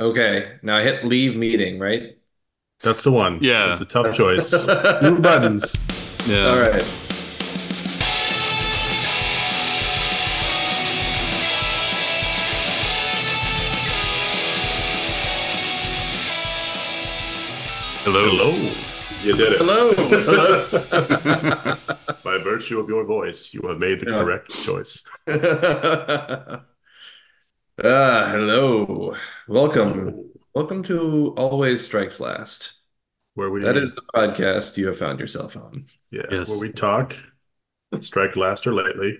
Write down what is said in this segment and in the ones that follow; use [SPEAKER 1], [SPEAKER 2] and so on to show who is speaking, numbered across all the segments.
[SPEAKER 1] Okay, now I hit leave meeting, right?
[SPEAKER 2] That's the one.
[SPEAKER 3] Yeah.
[SPEAKER 2] It's a tough choice. New buttons.
[SPEAKER 3] Yeah.
[SPEAKER 1] All right.
[SPEAKER 3] Hello.
[SPEAKER 2] Hello. You did it.
[SPEAKER 1] Hello. Hello.
[SPEAKER 2] By virtue of your voice, you have made the
[SPEAKER 1] Yeah.
[SPEAKER 2] correct choice.
[SPEAKER 1] Ah, hello. Welcome. Welcome to Always Strikes Last.
[SPEAKER 2] Where we
[SPEAKER 1] That is the podcast you have found yourself on.
[SPEAKER 2] yeah,
[SPEAKER 3] Yes.
[SPEAKER 2] where we talk, strike last or lately,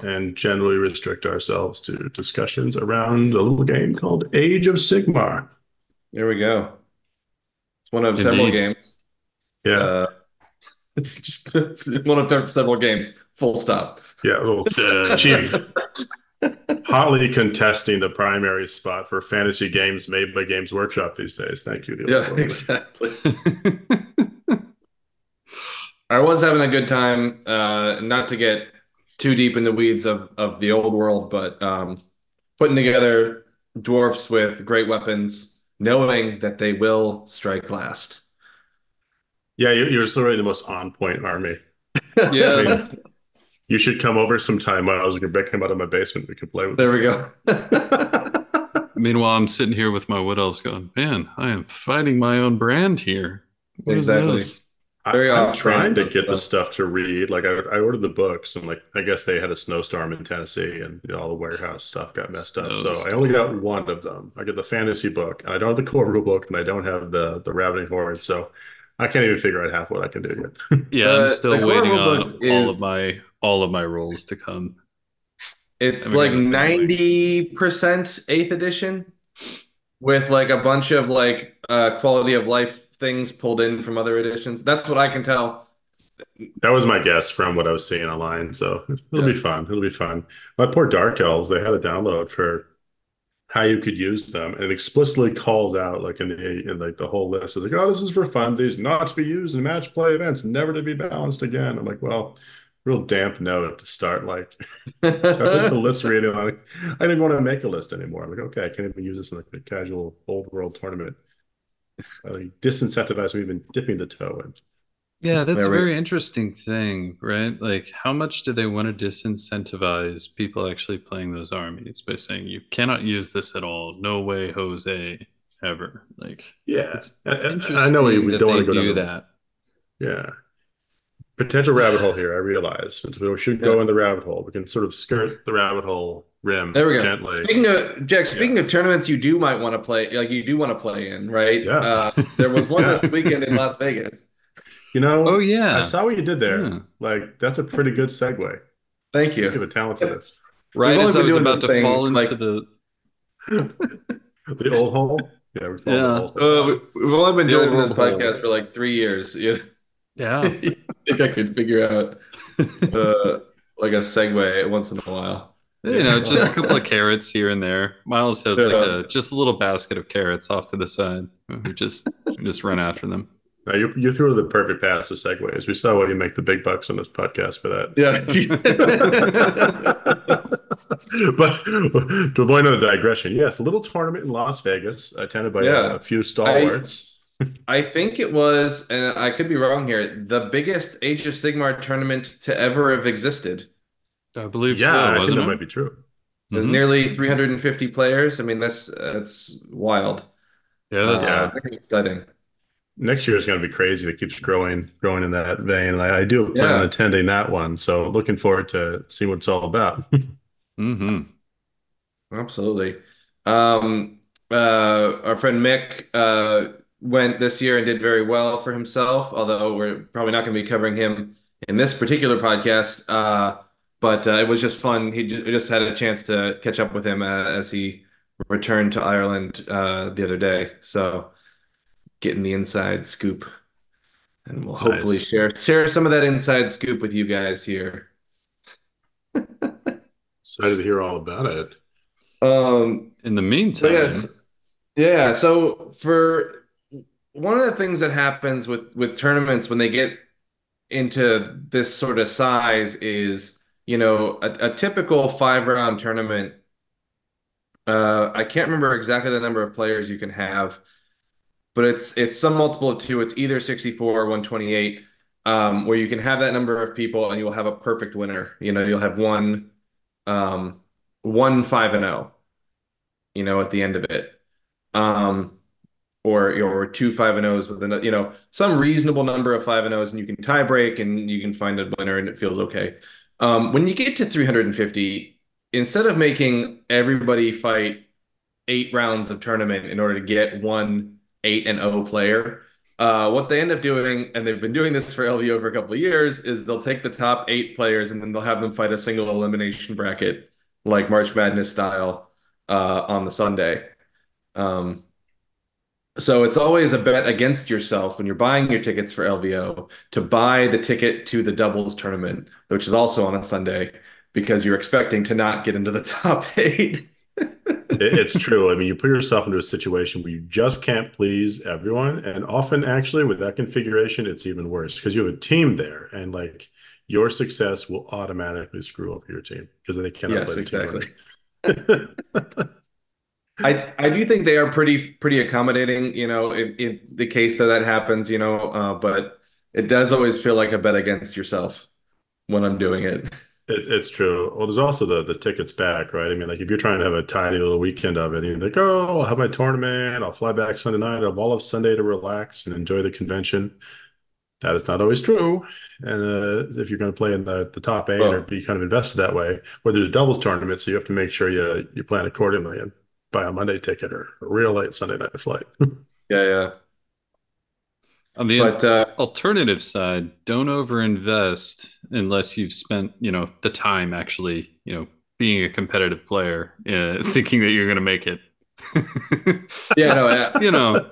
[SPEAKER 2] and generally restrict ourselves to discussions around a little game called Age of Sigmar.
[SPEAKER 1] There we go. It's one of several
[SPEAKER 3] Indeed.
[SPEAKER 1] games.
[SPEAKER 2] Yeah,
[SPEAKER 1] Uh, it's just one of several games. Full stop.
[SPEAKER 2] yeah, a little
[SPEAKER 3] Uh,
[SPEAKER 2] cheap. Hotly contesting the primary spot for fantasy games made by Games Workshop these days. Thank you.
[SPEAKER 1] Yeah, exactly. I was having a good time. Uh, not to get too deep in the weeds of of the old world, but um, putting together dwarfs with great weapons, knowing that they will strike last.
[SPEAKER 2] Yeah, you- you're literally the most on point army.
[SPEAKER 1] Yeah,
[SPEAKER 2] You should come over sometime, Miles. We can break him out of my basement. We could play with
[SPEAKER 1] there we go.
[SPEAKER 3] Meanwhile, I'm sitting here with my wood elves going, man, I am fighting my own brand here. What is
[SPEAKER 1] Exactly.
[SPEAKER 3] this?
[SPEAKER 2] I-
[SPEAKER 1] Very
[SPEAKER 2] I'm trying to get the stuff to read. Like I, I ordered the books, and like I guess they had a snowstorm in Tennessee, and you know, all the warehouse stuff got messed up. So I only got one of them. I get the fantasy book, and I don't have the core rule book, and I don't have the the ravening horde. So I can't even figure out half what I can do yet.
[SPEAKER 3] Yeah,
[SPEAKER 1] Uh,
[SPEAKER 3] I'm still
[SPEAKER 1] the
[SPEAKER 3] waiting
[SPEAKER 1] rulebook
[SPEAKER 3] on all
[SPEAKER 1] is-
[SPEAKER 3] of my all of my rolls to come.
[SPEAKER 1] It's like ninety percent eighth edition, with like a bunch of like uh, quality of life things pulled in from other editions. That's what I can tell.
[SPEAKER 2] that was my guess from what I was seeing online. So it'll be fun. It'll be fun. My poor Dark Elves, they had a download for how you could use them, and it explicitly calls out like in the in like the whole list is like, oh, this is for funsies, not to be used in match play events, never to be balanced again. I'm like, well, real damp note to start like the list reading. Like, I didn't want to make a list anymore. I'm like, okay, I can't even use this in like a casual old world tournament. I like, disincentivize me even dipping the toe in.
[SPEAKER 3] Yeah, that's a
[SPEAKER 1] There we-
[SPEAKER 3] very interesting thing, right? Like, how much do they want to disincentivize people actually playing those armies by saying you cannot use this at all? No way, Jose, ever. Like,
[SPEAKER 2] Yeah,
[SPEAKER 3] it's
[SPEAKER 2] I- I-
[SPEAKER 3] interesting
[SPEAKER 2] I know we, we
[SPEAKER 3] that
[SPEAKER 2] don't want
[SPEAKER 3] they
[SPEAKER 2] to go
[SPEAKER 3] do
[SPEAKER 2] down the-
[SPEAKER 3] that.
[SPEAKER 2] Yeah. Potential rabbit hole here, I realize. We should go
[SPEAKER 1] Yeah.
[SPEAKER 2] in the rabbit hole. We can sort of skirt the rabbit hole rim
[SPEAKER 1] There we go.
[SPEAKER 2] gently.
[SPEAKER 1] Speaking of Jack, speaking of tournaments, you do might want to play, like you do want to play in, right?
[SPEAKER 2] Yeah.
[SPEAKER 1] Uh, there was one
[SPEAKER 2] Yeah.
[SPEAKER 1] this weekend in Las Vegas.
[SPEAKER 2] You know,
[SPEAKER 3] Oh yeah,
[SPEAKER 2] I saw what you did there.
[SPEAKER 3] Yeah.
[SPEAKER 2] Like, that's a pretty good segue.
[SPEAKER 1] Thank
[SPEAKER 2] You have
[SPEAKER 1] you.
[SPEAKER 2] a talent for this.
[SPEAKER 3] right
[SPEAKER 1] We've
[SPEAKER 3] as
[SPEAKER 1] only
[SPEAKER 3] I
[SPEAKER 1] been
[SPEAKER 3] was
[SPEAKER 1] doing
[SPEAKER 3] about
[SPEAKER 1] this
[SPEAKER 3] to
[SPEAKER 1] thing,
[SPEAKER 3] fall into
[SPEAKER 1] like-
[SPEAKER 3] the
[SPEAKER 2] The old hole? Yeah, we're calling
[SPEAKER 3] Yeah.
[SPEAKER 2] the old hole.
[SPEAKER 1] Uh, we- we've only been
[SPEAKER 3] The
[SPEAKER 1] doing this
[SPEAKER 3] world hole.
[SPEAKER 1] podcast for like three years. You
[SPEAKER 3] yeah.
[SPEAKER 1] I think I could figure out uh, like a segue once in a while.
[SPEAKER 3] You know, just a couple of carrots here and there. Miles has like a just a little basket of carrots off to the side. We just we just run after them.
[SPEAKER 2] Now, you, you threw the perfect pass with segues. We saw what you make the big bucks on this podcast for that.
[SPEAKER 1] Yeah.
[SPEAKER 2] but to avoid another digression, yes, a little tournament in Las Vegas attended by
[SPEAKER 1] Yeah.
[SPEAKER 2] a, a few stalwarts.
[SPEAKER 1] I think it was, and I could be wrong here, the biggest Age of Sigmar tournament to ever have existed.
[SPEAKER 3] I believe
[SPEAKER 2] yeah,
[SPEAKER 3] so,
[SPEAKER 2] I think
[SPEAKER 3] wasn't
[SPEAKER 2] that
[SPEAKER 3] it?
[SPEAKER 2] might be true.
[SPEAKER 1] There's
[SPEAKER 3] Mhm.
[SPEAKER 1] nearly 350 players. I mean, that's that's wild.
[SPEAKER 3] Yeah, that-
[SPEAKER 1] Uh,
[SPEAKER 2] Yeah.
[SPEAKER 1] very exciting.
[SPEAKER 2] Next year is going to be crazy. It keeps growing, growing in that vein. I, I do plan on attending that one, so looking forward to see what it's all about.
[SPEAKER 3] mm-hmm.
[SPEAKER 1] Absolutely. Um, uh, our friend Mick uh, went this year and did very well for himself, although we're probably not going to be covering him in this particular podcast. Uh, but uh, it was just fun. He just, just had a chance to catch up with him uh, as he returned to Ireland uh, the other day. So getting the inside scoop. And we'll hopefully
[SPEAKER 2] Nice.
[SPEAKER 1] share share some of that inside scoop with you guys here.
[SPEAKER 2] Excited to hear all about it.
[SPEAKER 1] Um,
[SPEAKER 3] In the meantime,
[SPEAKER 1] yes, yeah. So for one of the things that happens with with tournaments when they get into this sort of size is, you know, a, a typical five round tournament Uh, I can't remember exactly the number of players you can have, but it's it's some multiple of two. It's either 64 or 128, um, where you can have that number of people and you'll have a perfect winner. You know, you'll have one um, one five and zero. You know, at the end of it. Um, or or two five and O's with a you know some reasonable number of five and O's, and you can tie break and you can find a winner, and it feels okay. Um, when you get to 350, instead of making everybody fight eight rounds of tournament in order to get one eight and O player, uh, what they end up doing, and they've been doing this for LVO for a couple of years, is they'll take the top eight players and then they'll have them fight a single elimination bracket, like March Madness style, uh, on the Sunday. Um, so it's always a bet against yourself when you're buying your tickets for LVO to buy the ticket to the doubles tournament, which is also on a Sunday, because you're expecting to not get into the top eight.
[SPEAKER 2] it's true. I mean, you put yourself into a situation where you just can't please everyone. And often, actually, with that configuration, it's even worse because you have a team there and like your success will automatically screw over your team because they cannot
[SPEAKER 1] yes, play exactly. I I do think they are pretty pretty accommodating, you know, in, the case that that happens, you know, uh, but it does always feel like a bet against yourself when I'm doing it.
[SPEAKER 2] It's it's true. Well, there's also the the tickets back, right? I mean, like if you're trying to have a tiny little weekend of it, and you think, oh, I'll have my tournament, I'll fly back Sunday night, I'll have all of Sunday to relax and enjoy the convention. That is not always true. And uh, if you're going to play in the, the top eight well, or be kind of invested that way, whether it's a doubles tournament, so you have to make sure you you plan accordingly. And buy a Monday ticket or a real late Sunday night flight.
[SPEAKER 1] yeah, yeah.
[SPEAKER 3] On the but, uh, alternative side, don't overinvest unless you've spent, you know, the time actually, you know, being a competitive player, uh, thinking that you're going to make it.
[SPEAKER 1] yeah, no, yeah.
[SPEAKER 3] you know,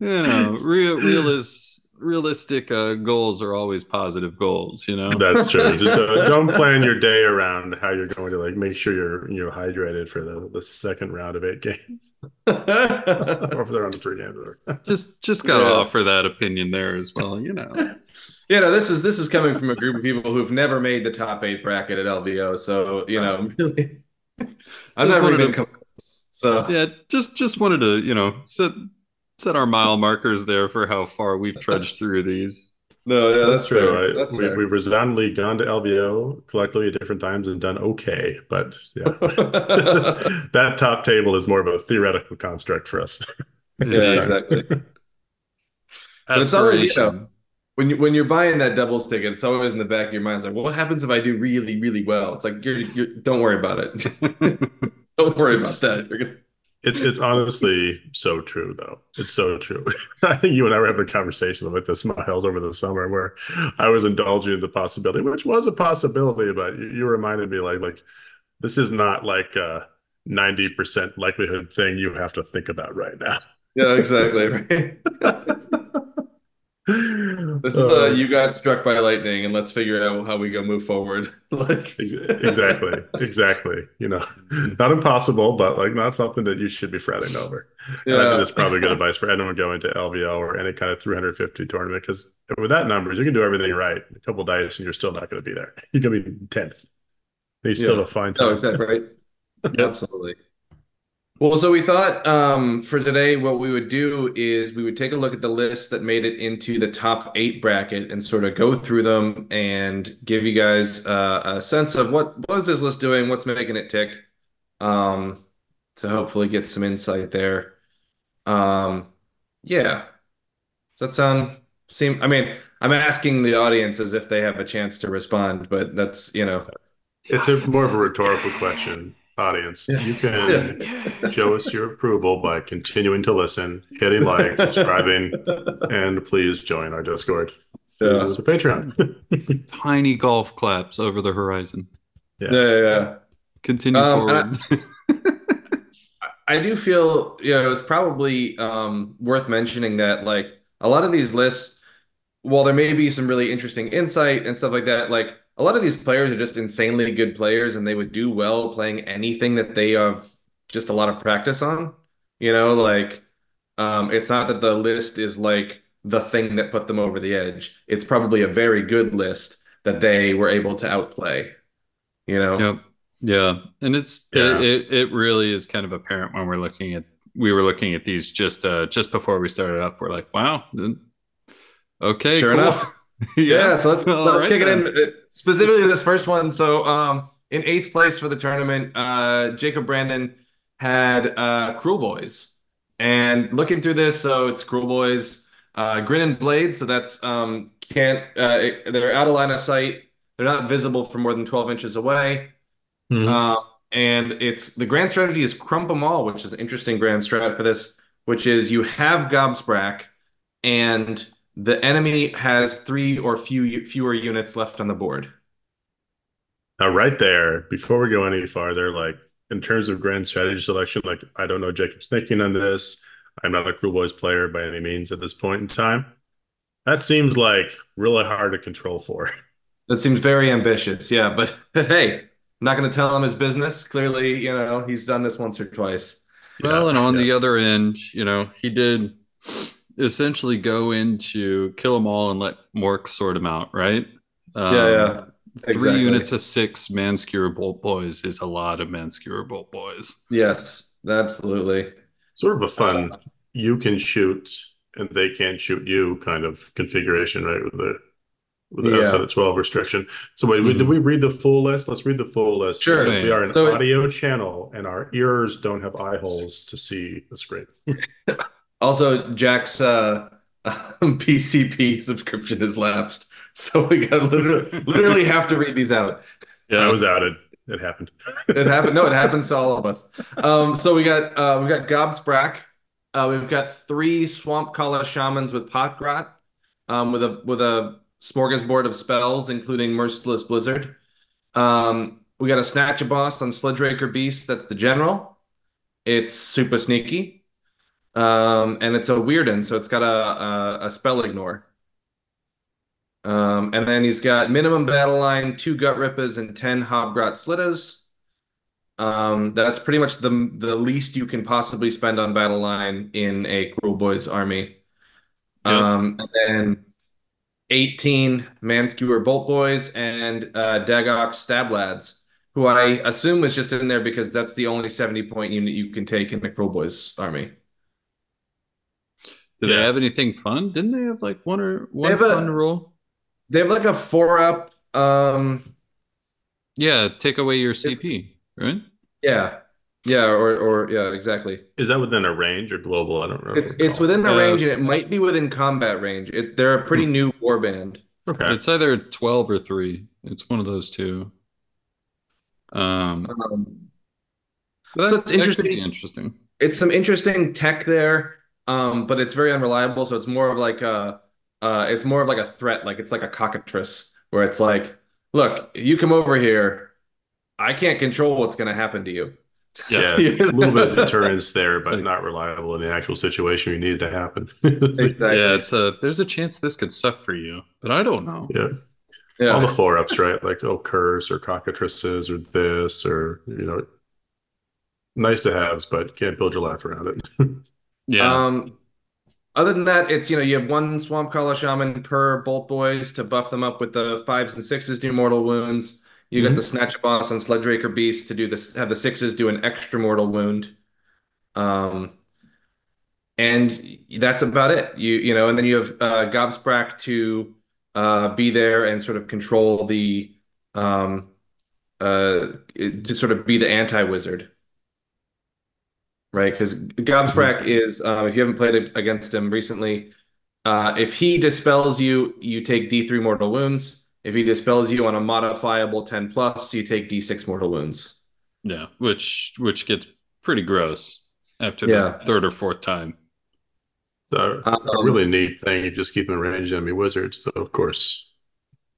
[SPEAKER 3] you know, real, real is realistic uh, goals are always positive goals you know?
[SPEAKER 2] That's true. Don't plan your day around how you're going to like make sure you're you know hydrated for the, the second round of eight games. Or for the round of three games
[SPEAKER 3] just just gotta yeah. offer that opinion there as well you know?
[SPEAKER 1] You know this is this is coming from a group of people who've never made the top eight bracket at lvo so you know really i'm not even to, so.
[SPEAKER 3] Yeah just just wanted to you know set set our mile markers there for how far we've trudged through these.
[SPEAKER 1] No, yeah, that's, that's true. Right?
[SPEAKER 2] That's we, we've resoundingly gone to LVO collectively at different times and done okay, but yeah, that top table is more of a theoretical construct for us.
[SPEAKER 1] yeah, exactly. but it's always you know when you when you're buying that doubles ticket, it's always in the back of your mind. It's like, well, what happens if I do really really well? It's like you're, you're don't worry about it. don't worry about that.
[SPEAKER 2] It's it's honestly so true though. It's so true. I think you and I were having a conversation about the smiles over the summer where I was indulging in the possibility, which was a possibility, but you, you reminded me like like this is not like a 90% likelihood thing you have to think about right now.
[SPEAKER 1] Yeah, exactly. Right. this is uh, uh, you got struck by lightning and let's figure out how we go move forward. Like
[SPEAKER 2] exactly exactly you know. Not impossible but like not something that you should be fretting over. Yeah. and i think it's probably good advice for anyone going to lvo or any kind of 350 tournament because with that numbers you can do everything right. A couple dice and you're still not going to be there. You're going to be 10th you still yeah. have a fine time.
[SPEAKER 1] oh exactly right? Absolutely well, so we thought um, for today, what we would do is we would take a look at the list that made it into the top eight bracket and sort of go through them and give you guys uh, a sense of what is this list doing, what's making it tick, um, to hopefully get some insight there. Um, yeah, does that sound seem? I mean, I'm asking the audience as if they have a chance to respond, but that's you know,
[SPEAKER 2] it's a more of a rhetorical question audience, yeah. you can yeah. show us your approval by continuing to listen, hitting like, subscribing, and please join our Discord. Yeah. The Patreon.
[SPEAKER 3] Tiny golf claps over the horizon.
[SPEAKER 1] Yeah, yeah. yeah.
[SPEAKER 3] Continue um, forward.
[SPEAKER 1] I, I, do feel, you know, it's probably um, worth mentioning that, like, a lot of these lists, while there may be some really interesting insight and stuff like that, like, a lot of these players are just insanely good players and they would do well playing anything that they have just a lot of practice on. You know, like um, it's not that the list is like the thing that put them over the edge. It's probably a very good list that they were able to outplay. You know?
[SPEAKER 3] Yep. Yeah, and it's yeah. It, it really is kind of apparent when we're looking at we were looking at these just uh just before we started up. We're like, wow, okay,
[SPEAKER 1] sure cool. enough. yeah. yeah. so let's let's right kick then. it in specifically this first one. So um in eighth place for the tournament, uh Jacob Brandon had uh boys. And looking through this, so it's Kruleboyz, uh Grin and Blade, so that's um can't uh they're out of line of sight. They're not visible for more than 12 inches away. Mm-hmm. Uh, and it's the grand strategy is crump them all, which is an interesting grand strat for this, which is you have Gobsprakk and the enemy has three or few fewer units left on the board.
[SPEAKER 2] Now, right there, before we go any farther, like in terms of grand strategy selection, like I don't know Jacob's thinking on this. I'm not a Kruleboyz player by any means at this point in time. That seems like really hard to control for.
[SPEAKER 1] That seems very ambitious, yeah. But, but hey, I'm not going to tell him his business. Clearly, you know, he's done this once or twice.
[SPEAKER 3] Well, yeah. and on yeah. the other end, you know, he did essentially go into kill them all and let Mork sort them out, right?
[SPEAKER 1] Um, yeah, yeah.
[SPEAKER 3] Exactly. Three units of six Manskewer Bolt Boys is a lot of Manskewer Bolt Boys.
[SPEAKER 1] Yes, absolutely.
[SPEAKER 2] Sort of a fun, you can shoot and they can't shoot you kind of configuration, right? With the with the yeah. outside of 12 restriction. So wait, mm-hmm. did we read the full list? Let's read the full list.
[SPEAKER 1] Sure.
[SPEAKER 2] We are an so audio it, channel and our ears don't have eye holes to see the screen.
[SPEAKER 1] also, Jack's uh, BCP subscription has lapsed. So we got literally, literally have to read these out.
[SPEAKER 2] Yeah, I was outed. It happened.
[SPEAKER 1] it happened. No, it happens to all of us. Um, so we got uh, we got Gobsprakk. Uh, we've got three swamp Swampcalla shamans with Potgrot, um, with a with a smorgasbord of spells, including Merciless Blizzard. Um, we got a Snatchaboss on Sludgeraker Beast. That's the general. It's super sneaky. Um, and it's a weird Weirden, so it's got a, a, a spell ignore. Um, and then he's got minimum battle line, two Gutrippaz, and 10 Hobgrot Slittas. Um, that's pretty much the the least you can possibly spend on battle line in a Kruleboyz army. Yep. Um, and then 18 Manskewer Bolt Boys, and uh, Dagox Stab Lads, who I assume was just in there because that's the only 70 point unit you can take in the boys army.
[SPEAKER 3] Did yeah. they have anything fun? Didn't they have like one or one fun a, roll?
[SPEAKER 1] They have like a four up. Um,
[SPEAKER 3] yeah, take away your CP, right?
[SPEAKER 1] Yeah. Yeah, or or yeah, exactly.
[SPEAKER 2] Is that within a range or global? I don't know.
[SPEAKER 1] It's it's within a uh, range, and it might be within combat range. It, they're a pretty hmm. new warband.
[SPEAKER 3] Okay, it's either twelve or three. It's one of those two. Um, um
[SPEAKER 1] so it's interesting. Interesting. It's some interesting tech there, um, but it's very unreliable. So it's more of like a, uh, it's more of like a threat. Like it's like a cockatrice, where it's like, look, you come over here, I can't control what's going to happen to you.
[SPEAKER 2] Yeah, a little bit of deterrence there, but not reliable in the actual situation we needed to happen.
[SPEAKER 3] exactly. Yeah, it's a there's a chance this could suck for you, but I don't know.
[SPEAKER 2] Yeah. Yeah. All the four ups, right? Like oh curse or cockatrices or this or you know nice to haves, but can't build your life around it.
[SPEAKER 1] yeah. Um other than that, it's you know, you have one Swampcalla Shaman per Bolt Boys to buff them up with the fives and sixes do mortal wounds. You mm-hmm. got the Snatchaboss on Sludgeraker Beast to do this, have the sixes do an extra mortal wound. Um, and that's about it. You you know, and then you have uh, Gobsprakk to uh, be there and sort of control the um, uh, to sort of be the anti wizard, right? Because Gobsprakk mm-hmm. is um, if you haven't played against him recently, uh, if he dispels you, you take D three mortal wounds. If he dispels you on a modifiable 10 plus, you take d6 mortal wounds.
[SPEAKER 3] Yeah, which which gets pretty gross after the third or fourth time.
[SPEAKER 2] So um, a really neat thing, you just keep in range enemy wizards, though, of course,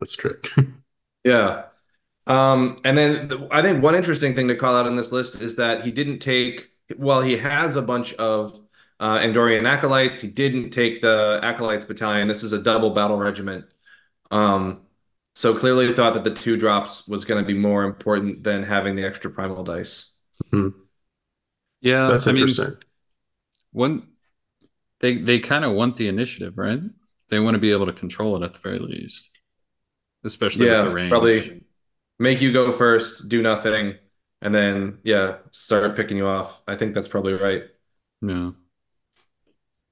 [SPEAKER 2] that's a trick.
[SPEAKER 1] yeah. Um, and then the, I think one interesting thing to call out on this list is that he didn't take, well, he has a bunch of uh, Andorian acolytes. He didn't take the acolytes battalion. This is a double battle regiment. Um, so clearly thought that the two drops was going to be more important than having the extra primal dice.
[SPEAKER 3] Mm-hmm. Yeah, that's I interesting. Mean, one, they they kind of want the initiative, right? They want to be able to control it at the very least, especially yeah, with the range.
[SPEAKER 1] Probably make you go first, do nothing, and then yeah, start picking you off. I think that's probably right.
[SPEAKER 3] Yeah.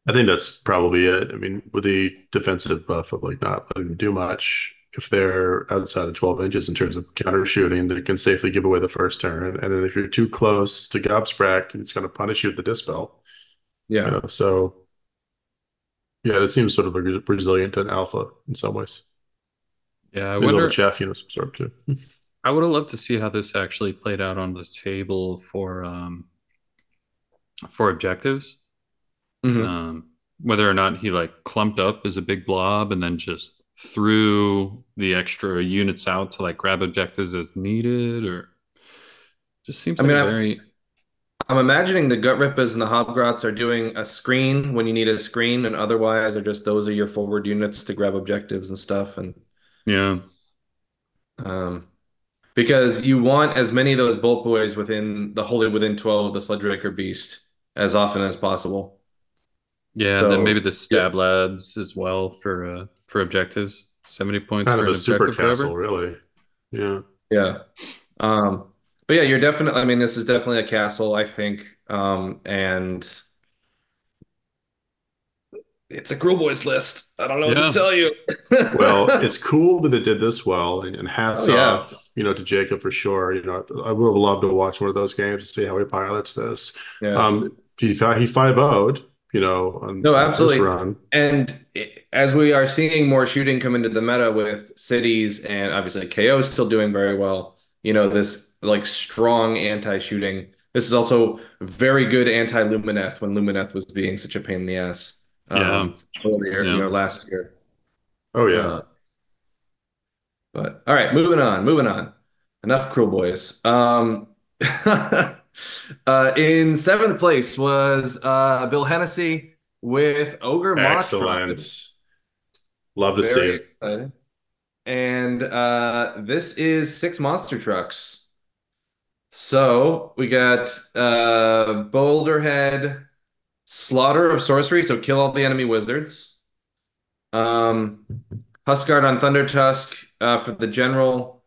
[SPEAKER 2] I think that's probably it. I mean, with the defensive buff of like not letting them do much, if they're outside of 12 inches in terms of counter shooting, they can safely give away the first turn. And then if you're too close to Gobsprakk, it's going to punish you with the dispel.
[SPEAKER 1] Yeah. You know,
[SPEAKER 2] so yeah, it seems sort of resilient and alpha in some ways.
[SPEAKER 3] Yeah, I Maybe wonder.
[SPEAKER 2] Chaff, you know, some sort too.
[SPEAKER 3] I would have loved to see how this actually played out on the table for um for objectives. Mm-hmm. Um, whether or not he like clumped up as a big blob and then just threw the extra units out to like grab objectives as needed, or just seems I like mean, very.
[SPEAKER 1] I'm imagining the Gutrippaz and the hobgrots are doing a screen when you need a screen, and otherwise are just those are your forward units to grab objectives and stuff. And
[SPEAKER 3] yeah,
[SPEAKER 1] um, because you want as many of those bolt boys within the holy within 12 of the Sludge beast as often as possible.
[SPEAKER 3] Yeah, so, and then maybe the stab yeah. lads as well for uh for objectives. 70 points
[SPEAKER 2] kind
[SPEAKER 3] for
[SPEAKER 2] of a super castle, forever. really. Yeah.
[SPEAKER 1] Yeah. Um but yeah, you're definitely I mean this is definitely a castle, I think. Um and it's a Kruleboyz list. I don't know yeah. what to tell you.
[SPEAKER 2] well, it's cool that it did this well, and, and hats oh, yeah. off, you know, to Jacob for sure. You know, I would have loved to watch one of those games to see how he pilots this. Yeah. Um, he he five would you know, on,
[SPEAKER 1] no, absolutely. Run. And as we are seeing more shooting come into the meta with cities and obviously KO is still doing very well. You know, this like strong anti-shooting. This is also very good anti-Lumineth when Lumineth was being such a pain in the ass
[SPEAKER 3] yeah. Um,
[SPEAKER 1] earlier, yeah. you know, last year.
[SPEAKER 2] Oh yeah. Uh,
[SPEAKER 1] but all right, moving on, moving on. Enough Kruleboyz. Um, uh, in seventh place was uh, Bill Hennessy with Ogre Monster.
[SPEAKER 2] Excellent. Love to Very see it.
[SPEAKER 1] Exciting. And uh, this is six monster trucks. So we got uh, Boulderhead, Slaughter of Sorcery, so kill all the enemy wizards. Um, Huskard on Thunder Tusk uh, for the general.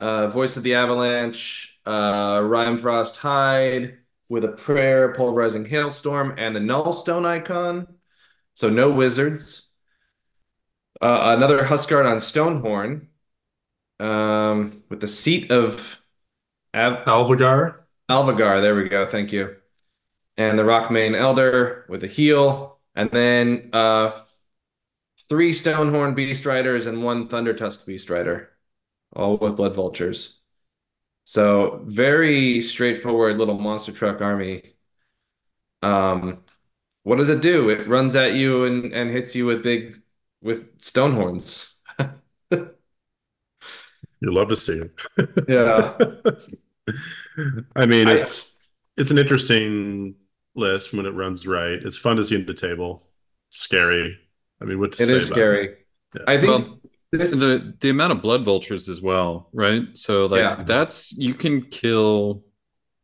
[SPEAKER 1] Uh, Voice of the Avalanche, uh, Rimefrost Hide with a prayer, Pulverizing Hailstorm, and the Nullstone icon. So no wizards. Uh, another Huskard on Stonehorn um, with the seat of
[SPEAKER 2] Av- Alvagr.
[SPEAKER 1] Alvagr, there we go. Thank you and the Rockmane Elder with a heal, and then uh, three Stonehorn Beast Riders and one Thunder Tusk Beast Rider, all with Blood Vultures. So very straightforward little monster truck army. Um, what does it do? It runs at you and, and hits you with big with stone horns.
[SPEAKER 2] you love to see it.
[SPEAKER 1] yeah.
[SPEAKER 2] I mean, it's I, it's an interesting list when it runs right. It's fun to see at the table. scary. I mean, what to
[SPEAKER 1] it
[SPEAKER 2] say
[SPEAKER 1] is scary.
[SPEAKER 3] Yeah. I think well, this... the the amount of blood vultures as well, right? So like yeah. that's you can kill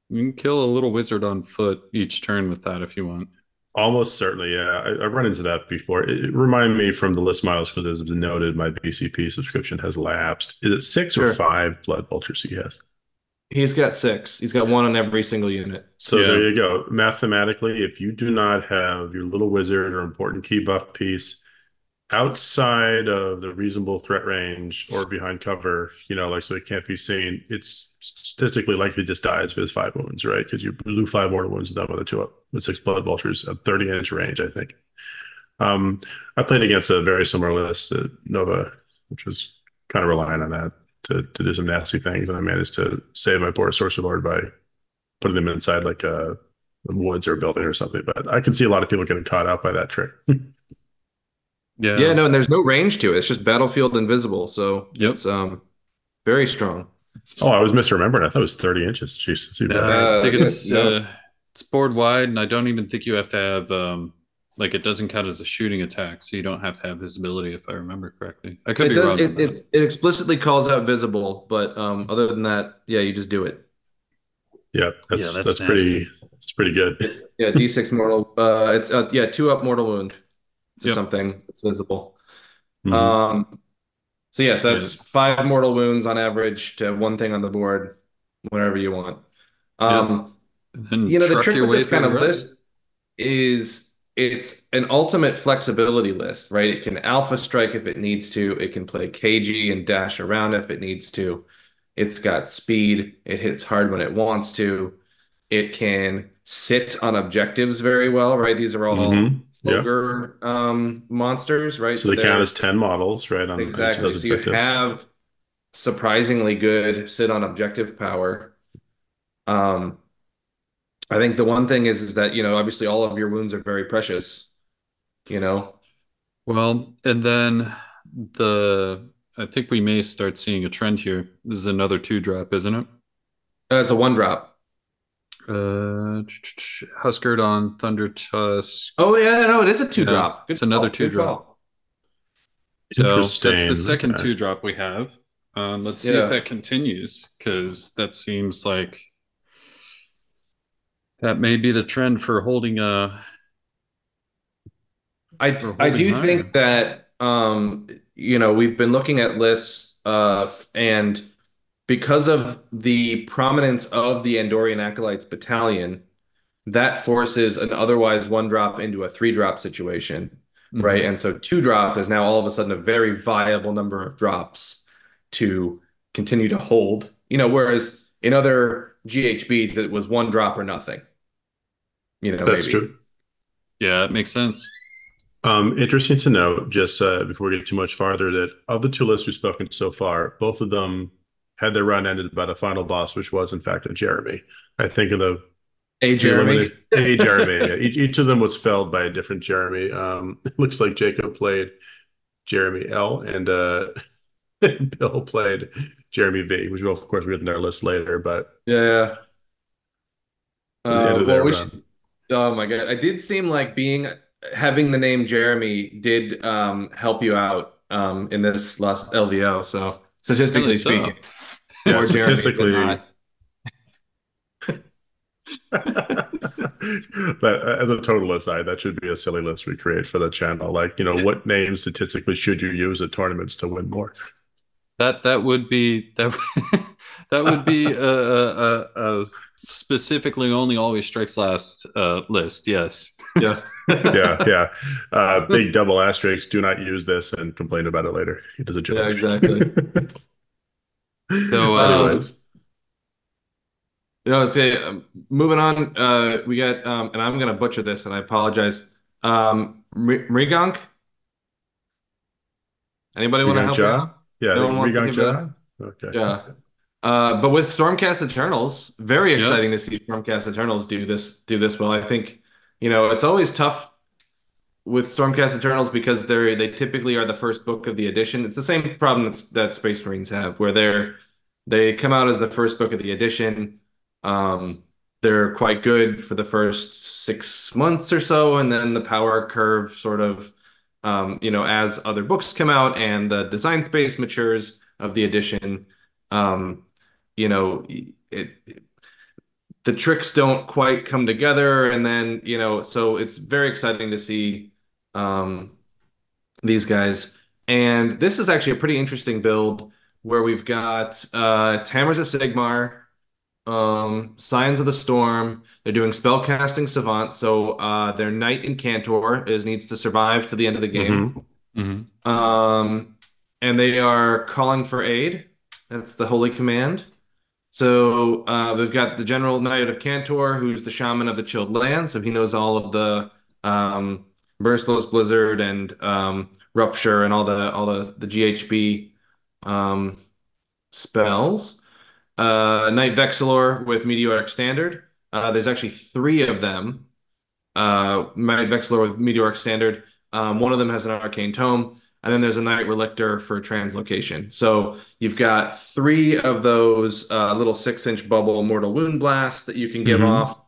[SPEAKER 3] you can kill a little wizard on foot each turn with that if you want.
[SPEAKER 2] Almost certainly, yeah. I, have run into that before. It, it reminded me from the list miles because as noted, my BCP subscription has lapsed. Is it six sure. or five blood vultures he has?
[SPEAKER 1] He's got six. He's got one on every single unit.
[SPEAKER 2] So yeah. there you go. Mathematically, if you do not have your little wizard or important key buff piece outside of the reasonable threat range or behind cover, you know, like so it can't be seen, it's statistically likely just dies with five wounds, right? Because you blew five mortal wounds done with a two up with six blood vultures at 30 inch range, I think. Um, I played against a very similar list at Nova, which was kind of relying on that to to do some nasty things, and I managed to save my poor sorcerer lord by putting them inside like a, a woods or a building or something. But I can see a lot of people getting caught out by that trick.
[SPEAKER 1] yeah, yeah, no, and there's no range to it. It's just battlefield invisible, so yep. it's um very strong.
[SPEAKER 2] Oh, I was misremembering. I thought it was 30 inches. Jeez,
[SPEAKER 3] uh, I think it's uh, it's board wide, and I don't even think you have to have um like it doesn't count as a shooting attack, so you don't have to have visibility, if I remember correctly. I could
[SPEAKER 1] it
[SPEAKER 3] be
[SPEAKER 1] does,
[SPEAKER 3] wrong.
[SPEAKER 1] It, it's it explicitly calls out visible, but um, other than that, yeah, you just do it.
[SPEAKER 2] Yeah, that's yeah, that's, that's pretty. It's pretty good.
[SPEAKER 1] It's, yeah, D six mortal. Uh, it's uh, yeah, two up mortal wound to yep. something that's visible. Mm-hmm. Um, so yes, yeah, so that's yeah. five mortal wounds on average to one thing on the board, whenever you want. Um, you know, the trick with this kind of list is it's an ultimate flexibility list, right? It can alpha strike if it needs to. It can play cagey and dash around if it needs to. It's got speed. It hits hard when it wants to. It can sit on objectives very well, right? These are all mm-hmm. Ogre um, monsters, right?
[SPEAKER 2] So, so they count as 10 models, right?
[SPEAKER 1] On exactly. So you have surprisingly good sit on objective power. Um, I think the one thing is is that you know obviously all of your wounds are very precious, you know.
[SPEAKER 3] Well, and then the I think we may start seeing a trend here. This is another two drop, isn't it?
[SPEAKER 1] Uh, it's a one drop.
[SPEAKER 3] Uh, Huskard on Thunder Tusk.
[SPEAKER 1] Oh yeah, no, it is a two yeah, drop.
[SPEAKER 3] Good it's another two Good drop. Call. So that's the second okay. two drop we have. Um, let's see yeah. if that continues because that seems like that may be the trend for holding a.
[SPEAKER 1] I I do higher. think that um you know we've been looking at lists uh and because of the prominence of the Andorian Acolytes battalion, that forces an otherwise one drop into a three drop situation, mm-hmm. right? And so two drop is now all of a sudden a very viable number of drops to continue to hold. You know, whereas in other GHBs it was one drop or nothing. You know,
[SPEAKER 2] that's maybe. true.
[SPEAKER 3] Yeah, it makes sense.
[SPEAKER 2] Um, interesting to note, just uh, before we get too much farther, that of the two lists we've spoken so far, both of them had their run ended by the final boss, which was in fact a Jeremy. I think of the
[SPEAKER 1] a Jeremy,
[SPEAKER 2] a Jeremy. yeah. each, each of them was felled by a different Jeremy. Um, it looks like Jacob played Jeremy L, and uh, Bill played Jeremy V, which will of course read in our list later. But
[SPEAKER 1] yeah, uh, well, we should, Oh my god, I did seem like being having the name Jeremy did um, help you out um, in this last LVO. So statistically so. speaking,
[SPEAKER 2] yeah, statistically. but as a total aside, that should be a silly list we create for the channel. Like, you know, what name statistically should you use at tournaments to win more?
[SPEAKER 3] That that would be that that would be a, a, a, specifically only always strikes last uh, list. Yes.
[SPEAKER 1] Yeah.
[SPEAKER 2] yeah. Yeah. Uh, big double asterisks. Do not use this and complain about it later. It does a joke.
[SPEAKER 1] Yeah, exactly. So, uh, anyways. You know, say, um, moving on, uh, we got, um, and I'm to butcher this and I apologize. Um, Rigonk? Anybody want to help
[SPEAKER 2] Ja? Yeah, no
[SPEAKER 1] Rigonk Okay. Yeah. Uh, but with Stormcast Eternals, very exciting to see Stormcast Eternals do this do this well. I think you know it's always tough with Stormcast Eternals because they're they typically are the first book of the edition. It's the same problem that Space Marines have, where they're they come out as the first book of the edition. Um, they're quite good for the first six months or so, and then the power curve sort of, um, you know, as other books come out and the design space matures of the edition. Um, you know, it, it, the tricks don't quite come together, and then you know, so it's very exciting to see um, these guys. And this is actually a pretty interesting build where we've got uh, it's Hammers of Sigmar, um, Signs of the Storm. They're doing spellcasting savant, so uh, their Knight-Incantor is needs to survive to the end of the game. Mm-hmm. Mm-hmm. Um, and they are calling for aid. That's the holy command. So uh, we've got the General Knight-Incantor, who's the shaman of the Chilled Land. So he knows all of the um, Merciless Blizzard and um, Rupture and all the all the the GHB um, spells. Uh, Knight Vexillor with Meteoric Standard. Uh, there's actually three of them. Uh, Knight Vexillor with Meteoric Standard. Um, one of them has an Arcane Tome and then there's a Knight Relictor for translocation. So you've got three of those uh, little six inch bubble mortal wound blasts that you can give mm-hmm. off.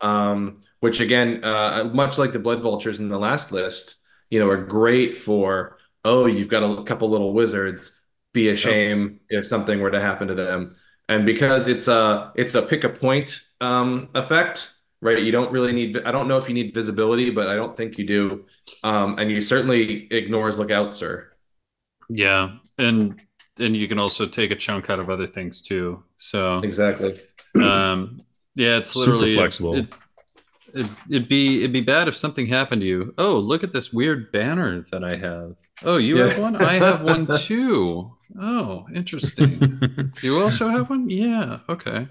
[SPEAKER 1] Um, which again, uh, much like the blood vultures in the last list, you know, are great for oh, you've got a couple little wizards. Be a shame oh. if something were to happen to them. And because it's a it's a pick a point um, effect, right? You don't really need, I don't know if you need visibility, but I don't think you do. Um, and you certainly ignores lookout, sir.
[SPEAKER 3] Yeah. And, and you can also take a chunk out of other things too. So
[SPEAKER 1] exactly.
[SPEAKER 3] um, Yeah, it's literally super flexible. It, it, it'd be it'd be bad if something happened to you. Oh, look at this weird banner that I have. Oh, you yeah. have one? I have one too. Oh, interesting. you also have one? Yeah. Okay.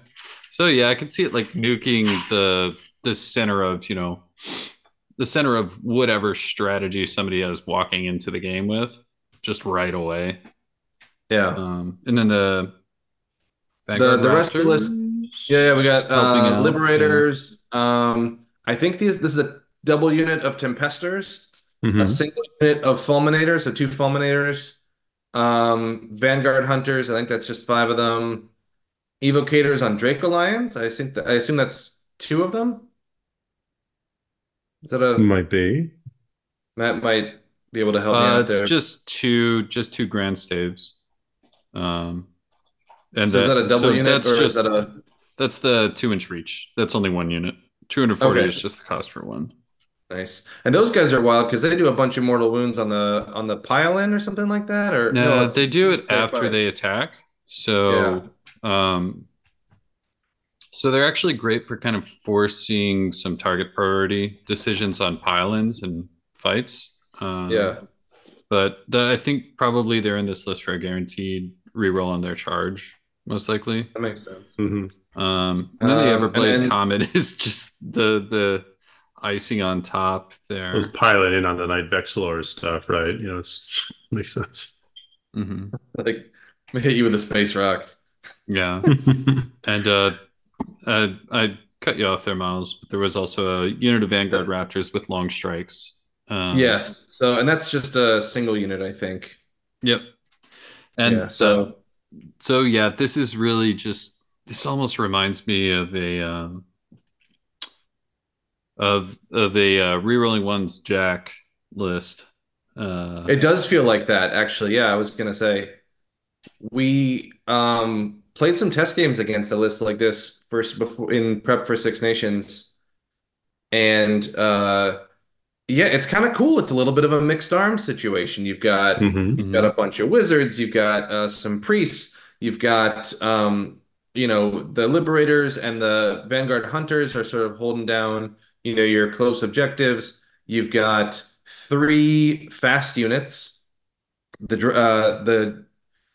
[SPEAKER 3] So yeah, I can see it like nuking the the center of, you know, the center of whatever strategy somebody is walking into the game with just right away.
[SPEAKER 1] Yeah.
[SPEAKER 3] Um, and then the
[SPEAKER 1] the, the rest of the list. Yeah, yeah we got uh. Yeah. Um, I think these this is a double unit of Tempestors, mm-hmm. a single unit of Fulminators, so two Fulminators. Um, Vanguard Hunters, I think that's just five of them. Evocators on Dracolines. I think that, I assume that's two of them. Is that a
[SPEAKER 2] might be?
[SPEAKER 1] Matt might be able to help
[SPEAKER 3] uh,
[SPEAKER 1] me out
[SPEAKER 3] it's
[SPEAKER 1] there.
[SPEAKER 3] just two, just two grand staves. Um,
[SPEAKER 1] and so that, is that a double so unit that's or just, is that a?
[SPEAKER 3] That's the two inch reach. That's only one unit. Two hundred forty okay. is just the cost for one.
[SPEAKER 1] Nice. And those guys are wild because they do a bunch of mortal wounds on the on the pile in or something like that. Or
[SPEAKER 3] no, no they do it after fire. they attack. So, yeah. um, so they're actually great for kind of forcing some target priority decisions on pile-ins and fights.
[SPEAKER 1] Um, yeah.
[SPEAKER 3] But the, I think probably they're in this list for a guaranteed reroll on their charge, most likely.
[SPEAKER 1] That makes sense.
[SPEAKER 3] Mm-hmm. Um, and then the um, Everblaze then... Comet is just the the icing on top there.
[SPEAKER 2] It was piling in on the Knight Vexillor stuff, right? You know, it makes sense.
[SPEAKER 3] Mm-hmm.
[SPEAKER 1] Like hit you with a space rock.
[SPEAKER 3] Yeah, and uh, I, I cut you off there, Miles. But there was also a unit of Vanguard Raptors with long strikes.
[SPEAKER 1] Um, yes, so and that's just a single unit, I think.
[SPEAKER 3] Yep. And yeah, so, uh, so yeah, this is really just this almost reminds me of a um, of of a uh, rerolling ones Jack list. Uh,
[SPEAKER 1] it does feel like that, actually. Yeah, I was gonna say we um, played some test games against a list like this first before in prep for Six Nations, and uh, yeah, it's kind of cool. It's a little bit of a mixed arm situation. You've got mm-hmm, you've got a bunch of wizards, you've got uh, some priests, you've got um, you know the liberators and the vanguard hunters are sort of holding down you know your close objectives. You've got three fast units, the uh, the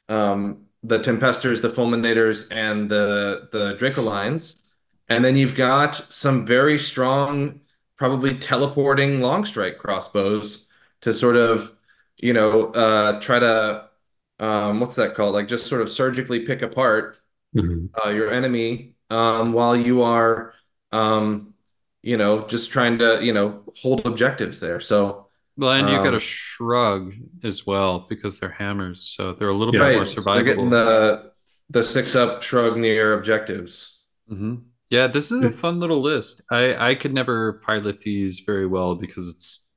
[SPEAKER 1] um, the Tempestors, the Fulminators, and the the Dracolines, and then you've got some very strong, probably teleporting long strike crossbows to sort of, you know, uh, try to um, what's that called? Like just sort of surgically pick apart mm-hmm. uh, your enemy um, while you are, um, you know, just trying to, you know, hold objectives there. So
[SPEAKER 3] well, and you got a um, shrug as well because they're hammers, so they're a little bit more survivable. They're
[SPEAKER 1] getting the the six up shrug near objectives.
[SPEAKER 3] Mm-hmm. Yeah, this is a fun little list. I I could never pilot these very well because it's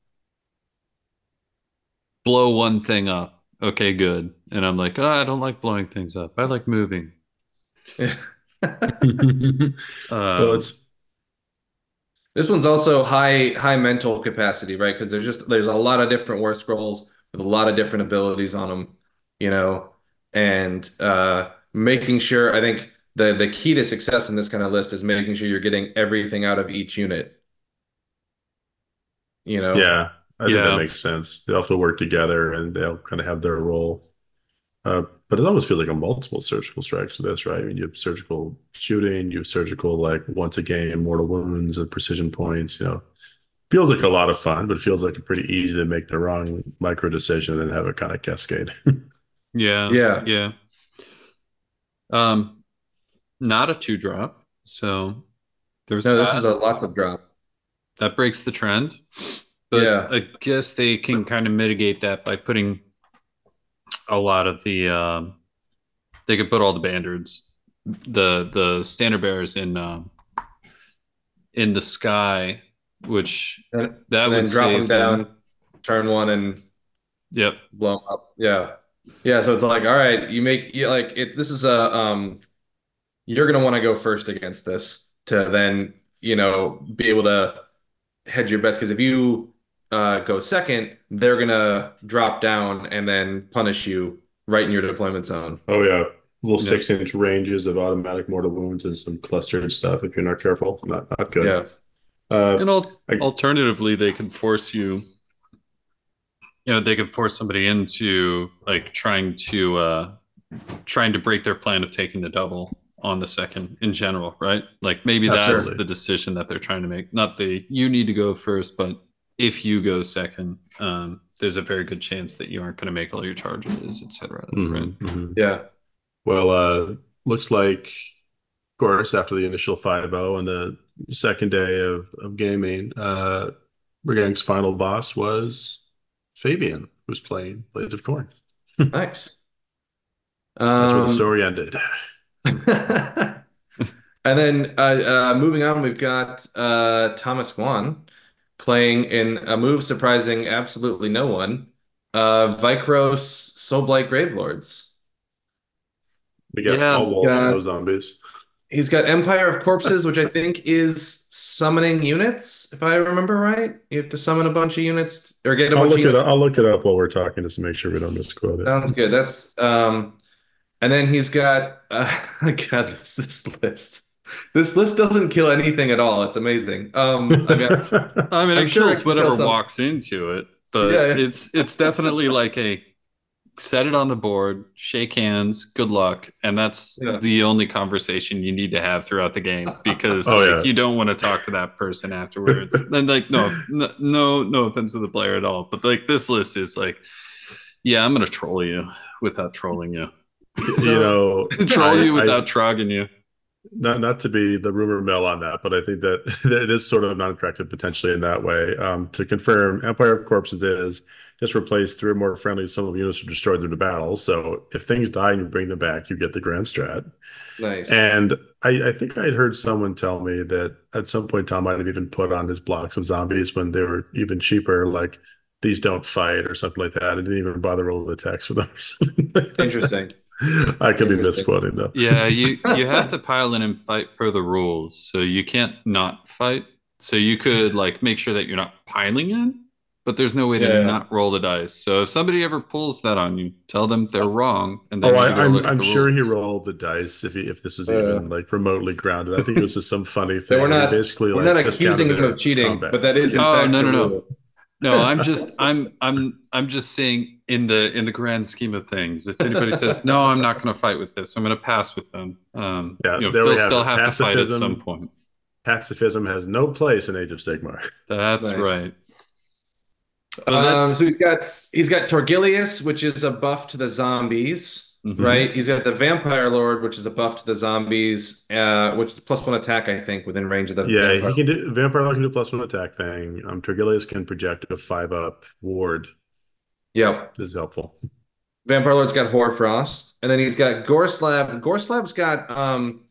[SPEAKER 3] blow one thing up. Okay, good. And I'm like, oh, I don't like blowing things up. I like moving.
[SPEAKER 1] Yeah. um, well, it's this one's also high high mental capacity, right? Because there's just there's a lot of different war scrolls with a lot of different abilities on them, you know, and uh, making sure. I think the the key to success in this kind of list is making sure you're getting everything out of each unit. You know.
[SPEAKER 2] Yeah, I think that makes sense. They have to work together, and they'll kind of have their role. Uh, but it almost feels like a multiple surgical strikes to this, right? I mean, you have surgical shooting, you have surgical like once a game, mortal wounds and precision points. You know, feels like a lot of fun, but it feels like pretty easy to make the wrong micro decision and have it kind of cascade.
[SPEAKER 3] yeah,
[SPEAKER 1] yeah,
[SPEAKER 3] yeah. Um, not a two drop, so
[SPEAKER 1] there's no. That. This is a lots of drop.
[SPEAKER 3] That breaks the trend. But yeah. I guess they can kind of mitigate that by putting a lot of the um, they could put all the bandards, the the standard bearers in um, in the sky, which and, that and would drop them down, them.
[SPEAKER 1] turn one, and
[SPEAKER 3] yep,
[SPEAKER 1] blow them up. Yeah, yeah. So it's like, all right, you make you like it. This is a um, you're gonna want to go first against this to then you know be able to hedge your bets because if you uh, go second, they're gonna drop down and then punish you right in your deployment zone.
[SPEAKER 2] Oh yeah, little yeah. six inch ranges of automatic mortal wounds and some clustered stuff if you're not careful. Not not good.
[SPEAKER 1] Yeah.
[SPEAKER 3] Uh, and al- I, alternatively, they can force you. You know, they can force somebody into like trying to uh trying to break their plan of taking the double on the second in general, right? Like maybe Absolutely. that's the decision that they're trying to make. Not the you need to go first, but if you go second, um, there's a very good chance that you aren't going to make all your charges, etc.
[SPEAKER 1] Mm-hmm, right? Mm-hmm. Yeah.
[SPEAKER 2] Well, uh, looks like, of course, after the initial 5-0 and the second day of, of gaming, uh, Brigang's final boss was Fabian, who was playing Blades of Khorne.
[SPEAKER 1] nice.
[SPEAKER 2] That's where the um, story ended.
[SPEAKER 1] and then uh, uh, moving on, we've got uh, Thomas Guan playing in a move surprising absolutely no one. Uh, Vyrkos Soulblight Gravelords.
[SPEAKER 2] I guess yeah, all wolves, got, no zombies.
[SPEAKER 1] He's got Empire of Corpses, which I think is summoning units, if I remember right. You have to summon a bunch of units or get a
[SPEAKER 2] I'll
[SPEAKER 1] bunch
[SPEAKER 2] look
[SPEAKER 1] of
[SPEAKER 2] it I'll look it up while we're talking just to make sure we don't misquote it.
[SPEAKER 1] Sounds good. That's um and then he's got uh, God, this, this list. This list doesn't kill anything at all. It's amazing. Um, I mean,
[SPEAKER 3] I mean, it sure kills whatever kill walks into it, but yeah, yeah. it's it's definitely like a set it on the board, shake hands, good luck, and that's yeah. the only conversation you need to have throughout the game because oh, like, yeah. you don't want to talk to that person afterwards. and like, no, no, no offense to the player at all, but like this list is like, yeah, I'm gonna troll you without trolling you
[SPEAKER 2] you know,
[SPEAKER 3] control I, you without I, trogging you.
[SPEAKER 2] Not not to be the rumor mill on that, but I think that, that it is sort of non-attractive potentially in that way. Um, to confirm, Empire of Corpses is just replace three or more friendly some units are destroyed through the battle. So if things die and you bring them back, you get the grand strat.
[SPEAKER 1] Nice.
[SPEAKER 2] And I, I think I'd heard someone tell me that at some point Tom might have even put on his blocks of zombies when they were even cheaper, like these don't fight or something like that. I didn't even bother rolling the text for them.
[SPEAKER 1] Interesting.
[SPEAKER 2] I could be misquoting though.
[SPEAKER 3] yeah, you you have to pile in and fight per the rules, so you can't not fight. So you could like make sure that you're not piling in, but there's no way to yeah. not roll the dice. So if somebody ever pulls that on you, tell them they're wrong.
[SPEAKER 2] And then oh, I, am I'm, I'm sure rules. he rolled the dice if he, if this was even like remotely grounded. I think it was just some funny thing.
[SPEAKER 1] we're not basically we're like, not accusing him of cheating, combat. but that is
[SPEAKER 3] oh no no no. No, I'm just I'm I'm I'm just saying in the in the grand scheme of things. If anybody says no, I'm not going to fight with this. I'm going to pass with them. Um, yeah, you know, they'll still have to fight at some point.
[SPEAKER 2] Pacifism has no place in Age of Sigmar.
[SPEAKER 3] That's nice. right.
[SPEAKER 1] Um, so he's got he's got Torgillius, which is a buff to the zombies. Mm-hmm. Right, he's got the Vampire Lord, which is a buff to the zombies, uh, which is plus one attack, I think, within range of the.
[SPEAKER 2] Yeah, Vampire. he can do Vampire Lord can do plus one attack thing. Um, Torgillius can project a five up ward
[SPEAKER 1] Yep.
[SPEAKER 2] This is helpful.
[SPEAKER 1] Vampire Lord's got Hoarfrost. And then he's got Gorslav. Gorslav's got um,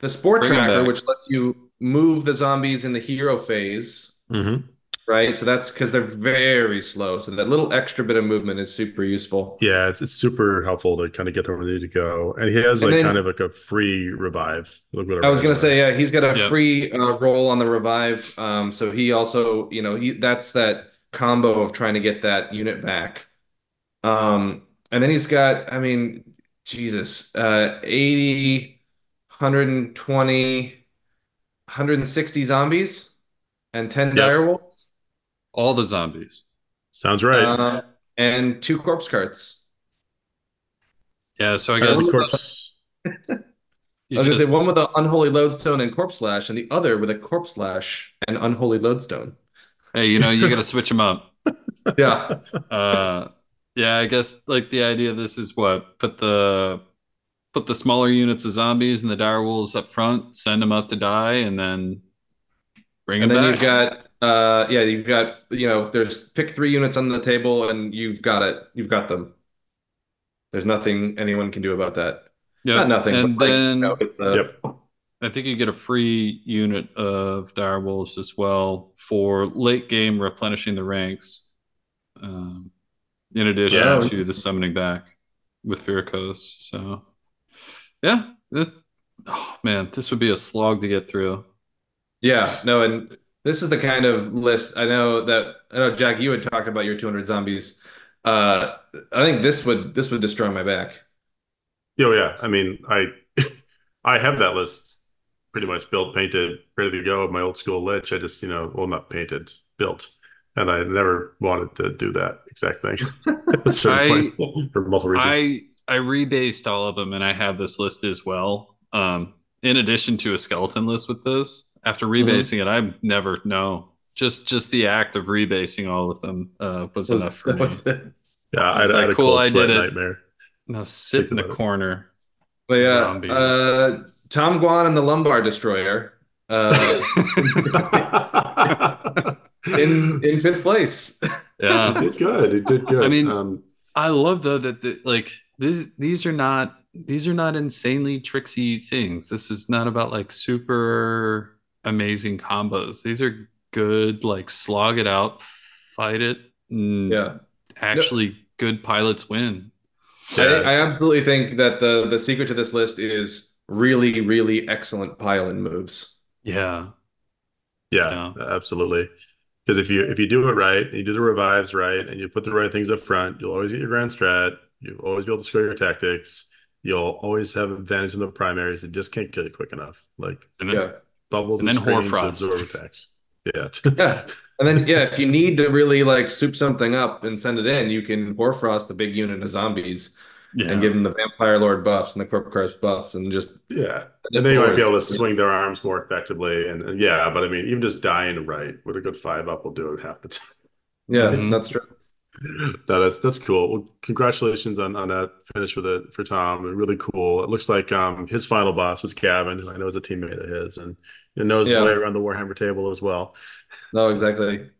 [SPEAKER 1] the Sport Bring Tracker, which lets you move the zombies in the hero phase.
[SPEAKER 2] Mm-hmm.
[SPEAKER 1] Right. So that's because they're very slow. So that little extra bit of movement is super useful.
[SPEAKER 2] Yeah, it's, it's super helpful to kind of get them ready to go. And he has like then, kind of like a free revive.
[SPEAKER 1] Look what I was gonna say, yeah, he's got a yep. free uh, roll on the revive. Um, so he also, you know, he that's that combo of trying to get that unit back. Um, and then he's got, I mean, Jesus, uh, 80, 120, 160 zombies and 10 yep. dire wolves.
[SPEAKER 3] All the zombies.
[SPEAKER 2] Sounds right. Uh,
[SPEAKER 1] and two corpse carts.
[SPEAKER 3] Yeah, so I guess corpse.
[SPEAKER 1] I was gonna say one with an unholy lodestone and corpse slash, and the other with a corpse slash and unholy lodestone.
[SPEAKER 3] Hey, you know, you got to switch them up.
[SPEAKER 1] Yeah.
[SPEAKER 3] Uh, yeah, I guess like the idea of this is what put the put the smaller units of zombies and the dire wolves up front, send them out to die, and then bring
[SPEAKER 1] and
[SPEAKER 3] them.
[SPEAKER 1] And then back. you've got uh, yeah, you've got you know, there's pick three units on the table, and you've got it. You've got them. There's nothing anyone can do about that. Yeah, not nothing.
[SPEAKER 3] And then like, you know, a, yep. I think you get a free unit of dire wolves as well for late game replenishing the ranks. Um, in addition yeah. to the summoning back with Vyrkos. So, yeah, this, oh man, this would be a slog to get through.
[SPEAKER 1] Yeah, no, and this is the kind of list I know that I know Jack, you had talked about your 200 zombies. Uh, I think this would this would destroy my back.
[SPEAKER 2] Oh yeah, I mean, I I have that list pretty much built, painted, ready to go. Of my old school lich. I just you know, well, not painted, built, and I never wanted to do that exact thing.
[SPEAKER 3] I, for multiple reasons. I I rebased all of them, and I have this list as well. Um, in addition to a skeleton list with this, after mm-hmm. rebasing mm-hmm. it, I never know. Just just the act of rebasing all of them uh, was, was enough for me.
[SPEAKER 2] Yeah, I, I, had a cool. I did it. Nightmare.
[SPEAKER 3] Now sit in a corner.
[SPEAKER 1] But yeah, uh, Tom Guan and the Lumbar Destroyer uh, in in fifth place.
[SPEAKER 3] Yeah,
[SPEAKER 2] it did good. It did good.
[SPEAKER 3] I mean, um, I love though that the, like these these are not these are not insanely tricksy things. This is not about like super amazing combos. These are good, like slog it out, fight it.
[SPEAKER 1] yeah,
[SPEAKER 3] actually, no. good pilots win.
[SPEAKER 1] I, I, absolutely think that the the secret to this list is really, really excellent pile-in moves.
[SPEAKER 3] Yeah.
[SPEAKER 2] Yeah, yeah. absolutely. Because if you if you do it right, you do the revives right, and you put the right things up front, you'll always get your grand strat. You'll always be able to score your tactics. You'll always have advantage in the primaries. It just can't get it quick enough. Like
[SPEAKER 3] and then, yeah.
[SPEAKER 2] Bubbles
[SPEAKER 3] and,
[SPEAKER 2] and
[SPEAKER 3] then hoarfrost
[SPEAKER 2] absorb attacks. Yeah.
[SPEAKER 1] yeah. And then yeah, if you need to really like soup something up and send it in, you can hoarfrost the big unit of zombies yeah. and give them the vampire lord buffs and the corp curse buffs and just
[SPEAKER 2] yeah. And then you might be able to swing their arms more effectively. And, and, yeah, but I mean, even just dying right with a good five up will do it half the time.
[SPEAKER 1] Yeah, mm-hmm. that's true.
[SPEAKER 2] No, that's that's cool. Well, congratulations on, on that finish with it for Tom. Really cool. It looks like um his final boss was Kevin, who I know is a teammate of his, and knows yeah. his way around the Warhammer table as well.
[SPEAKER 1] No, exactly.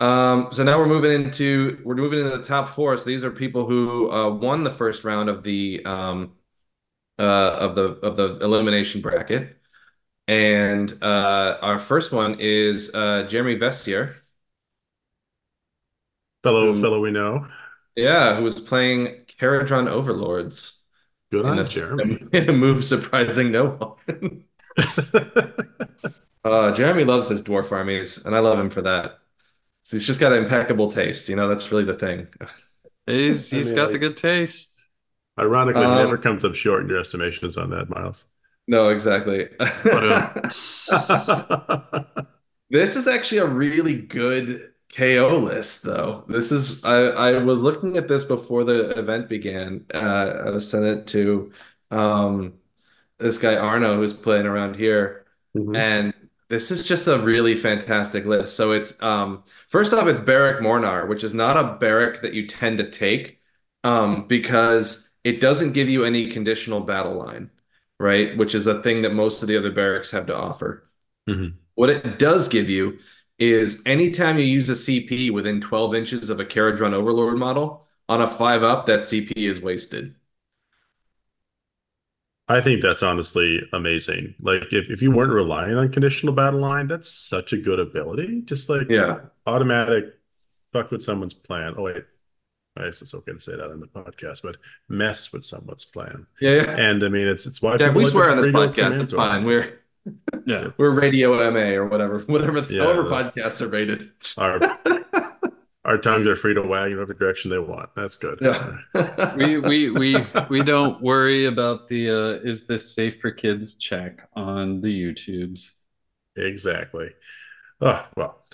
[SPEAKER 1] Um, so now we're moving into we're moving into the top four. So these are people who uh, won the first round of the um, uh, of the of the elimination bracket, and uh, our first one is uh, Jeremy Vestier,
[SPEAKER 2] fellow who, fellow we know.
[SPEAKER 1] Yeah, who was playing Kharadron Overlords.
[SPEAKER 2] Good on a, Jeremy.
[SPEAKER 1] In a move surprising no one. uh, Jeremy loves his dwarf armies, and I love him for that he's just got impeccable taste. You know, that's really the thing.
[SPEAKER 3] He's he's I mean, got like, the good taste.
[SPEAKER 2] Ironically, um, never comes up short in your estimations on that, Miles.
[SPEAKER 1] No, exactly. this is actually a really good KO list, though. This is I I was looking at this before the event began. Uh, I was sent it to um, this guy Arno who's playing around here, mm-hmm. and this is just a really fantastic list. So it's um, first off, it's Barak Mornar, which is not a barrack that you tend to take um, because it doesn't give you any conditional battle line, right? Which is a thing that most of the other barracks have to offer. Mm-hmm. What it does give you is anytime you use a CP within 12 inches of a Kharadron Overlord model on a five up, that CP is wasted.
[SPEAKER 2] I think that's honestly amazing. Like if, if you weren't relying on conditional battle line, that's such a good ability. Just like
[SPEAKER 1] yeah,
[SPEAKER 2] automatic fuck with someone's plan. Oh wait, I guess it's okay to say that in the podcast, but mess with someone's plan.
[SPEAKER 1] Yeah, yeah.
[SPEAKER 2] And I mean it's it's why
[SPEAKER 1] yeah, we swear on this podcast. It's fine. We're yeah, we're radio MA or whatever, whatever the yeah, however podcasts are rated.
[SPEAKER 2] Our our tongues are free to wag in whatever direction they want. That's good.
[SPEAKER 3] Yeah. we we we we don't worry about the uh, is this safe for kids check on the YouTubes.
[SPEAKER 2] Exactly. Oh well,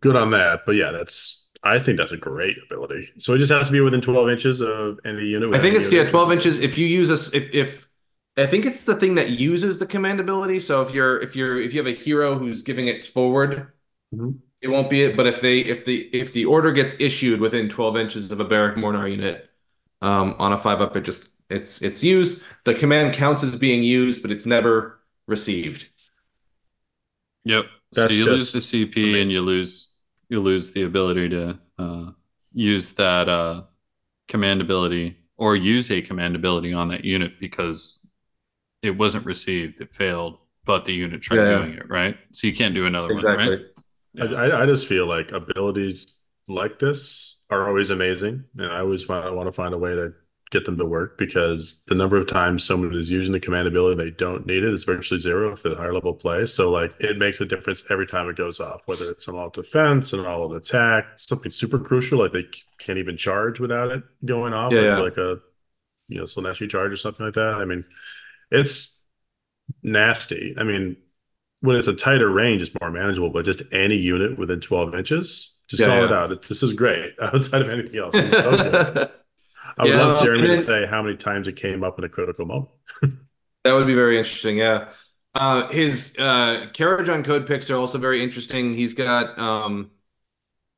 [SPEAKER 2] good on that. But yeah, that's I think that's a great ability. So it just has to be within 12 inches of any unit.
[SPEAKER 1] I think it's yeah 12 inches. If you use a if if I think it's the thing that uses the command ability. So if you're if you're if you have a hero who's giving its forward. Mm-hmm it won't be it. But if they if the if the order gets issued within 12 inches of a Barak Mornar unit um, on a five up, it just it's it's used. The command counts as being used, but it's never received.
[SPEAKER 3] Yep. That's so you lose the CP amazing. and you lose you lose the ability to uh, use that uh, command ability or use a command ability on that unit because it wasn't received, it failed, but the unit tried yeah, doing it, right? So you can't do another exactly. one, right?
[SPEAKER 2] I, I just feel like abilities like this are always amazing, and I always want, I want to find a way to get them to work because the number of times someone is using the command ability they don't need it is virtually zero if they're higher level play. So like it makes a difference every time it goes off, whether it's an all defense, an all attack, something super crucial like they can't even charge without it going off.
[SPEAKER 1] Yeah, like, yeah.
[SPEAKER 2] like a you know, Slaaneshi charge or something like that. I mean, it's nasty. I mean, when it's a tighter range, it's more manageable, but just any unit within 12 inches, just yeah, call yeah. it out. It, this is great outside of anything else. So. I would love Jeremy to say how many times it came up in a critical moment.
[SPEAKER 1] that would be very interesting. Yeah. Uh, his uh, on code picks are also very interesting. He's got um,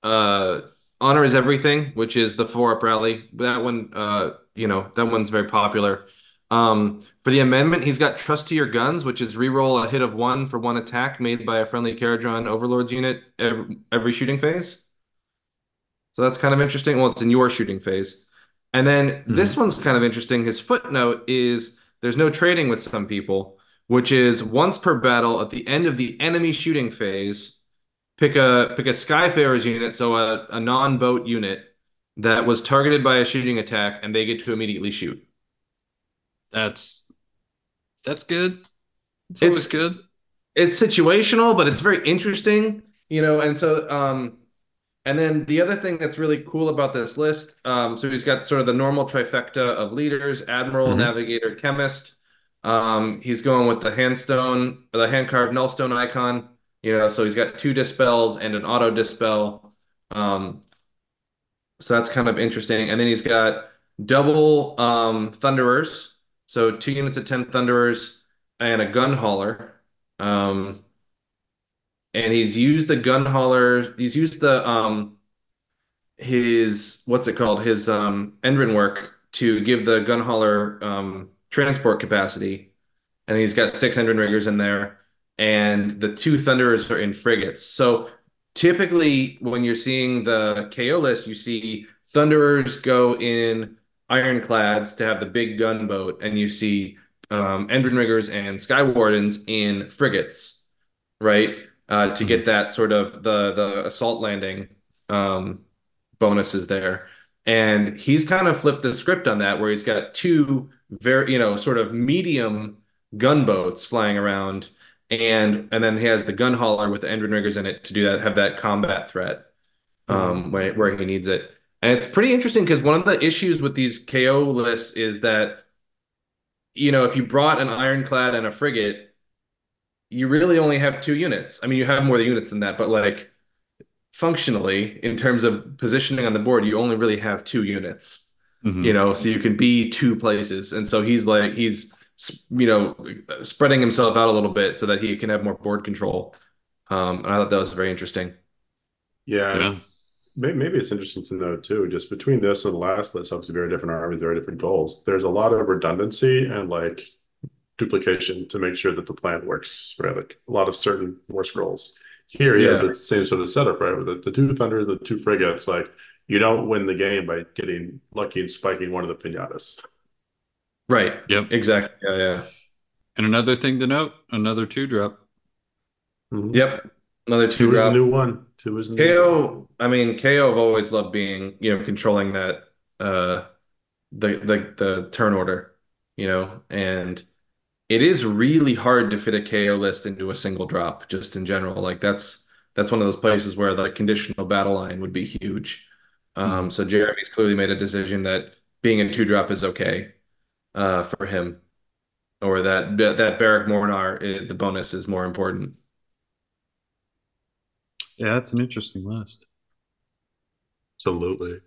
[SPEAKER 1] uh, Honor is Everything, which is the four up rally. That one, uh, you know, that one's very popular. Um, for the amendment, he's got Trust to Your Guns, which is reroll a hit of one for one attack made by a friendly Kharadron Overlords unit every, every shooting phase. So that's kind of interesting. Well, it's in your shooting phase. And then mm-hmm. this one's kind of interesting. His footnote is there's no trading with some people, which is once per battle at the end of the enemy shooting phase, pick a pick a Skyfarer's unit, so a, a non-boat unit that was targeted by a shooting attack, and they get to immediately shoot.
[SPEAKER 3] That's that's good. It's, it's good.
[SPEAKER 1] It's situational, but it's very interesting, you know. And so, um, and then the other thing that's really cool about this list, um, so he's got sort of the normal trifecta of leaders: admiral, mm-hmm. navigator, chemist. Um, he's going with the handstone, the hand carved nullstone icon. You know, so he's got two dispels and an auto dispel. Um, so that's kind of interesting. And then he's got double um, thunderers, so two units of ten thunderers and a gun hauler. Um, and he's used the gun hauler. He's used the um, his what's it called? His um, Endrin work to give the gun hauler um, transport capacity, and he's got six Endrinriggers in there and the two Thunderers are in frigates. So typically, when you're seeing the KO list, you see Thunderers go in ironclads to have the big gunboat, and you see um, Endrinriggers and Skywardens in frigates, right? Uh, to get mm-hmm. that sort of the the assault landing um, bonuses there. And he's kind of flipped the script on that, where he's got two very, you know, sort of medium gunboats flying around and and then he has the gun hauler with the Endrinriggers in it to do that, have that combat threat um, mm-hmm. where where he needs it. And it's pretty interesting because one of the issues with these KO lists is that you know if you brought an ironclad and a frigate, you really only have two units. I mean, you have more units than that, but like functionally, in terms of positioning on the board, you only really have two units. Mm-hmm. You know, so you can be two places, and so he's like he's you know, spreading himself out a little bit so that he can have more board control. Um, and I thought that was very interesting.
[SPEAKER 2] Yeah. yeah. Maybe it's interesting to know too, just between this and the last list, obviously very different armies, very different goals. There's a lot of redundancy and like duplication to make sure that the plan works, right? Like a lot of certain war scrolls. Here he yeah. has the same sort of setup, right? With the, the two thunders, the two frigates, like you don't win the game by getting lucky and spiking one of the pinatas.
[SPEAKER 1] Right.
[SPEAKER 3] Yep.
[SPEAKER 1] Exactly. Yeah. Yeah.
[SPEAKER 3] And another thing to note: another two drop.
[SPEAKER 1] Mm-hmm. Yep. Another two,
[SPEAKER 2] two
[SPEAKER 1] drop.
[SPEAKER 2] new one. Two is
[SPEAKER 1] KO. I mean, KO. I've always loved being you know controlling that uh the the the turn order, you know, and it is really hard to fit a KO list into a single drop. Just in general, like that's that's one of those places where the conditional battle line would be huge. Um, mm-hmm. So Jeremy's clearly made a decision that being a two drop is okay uh, for him, or that that Barak Mornar the bonus is more important.
[SPEAKER 3] Yeah, that's an interesting list.
[SPEAKER 2] Absolutely.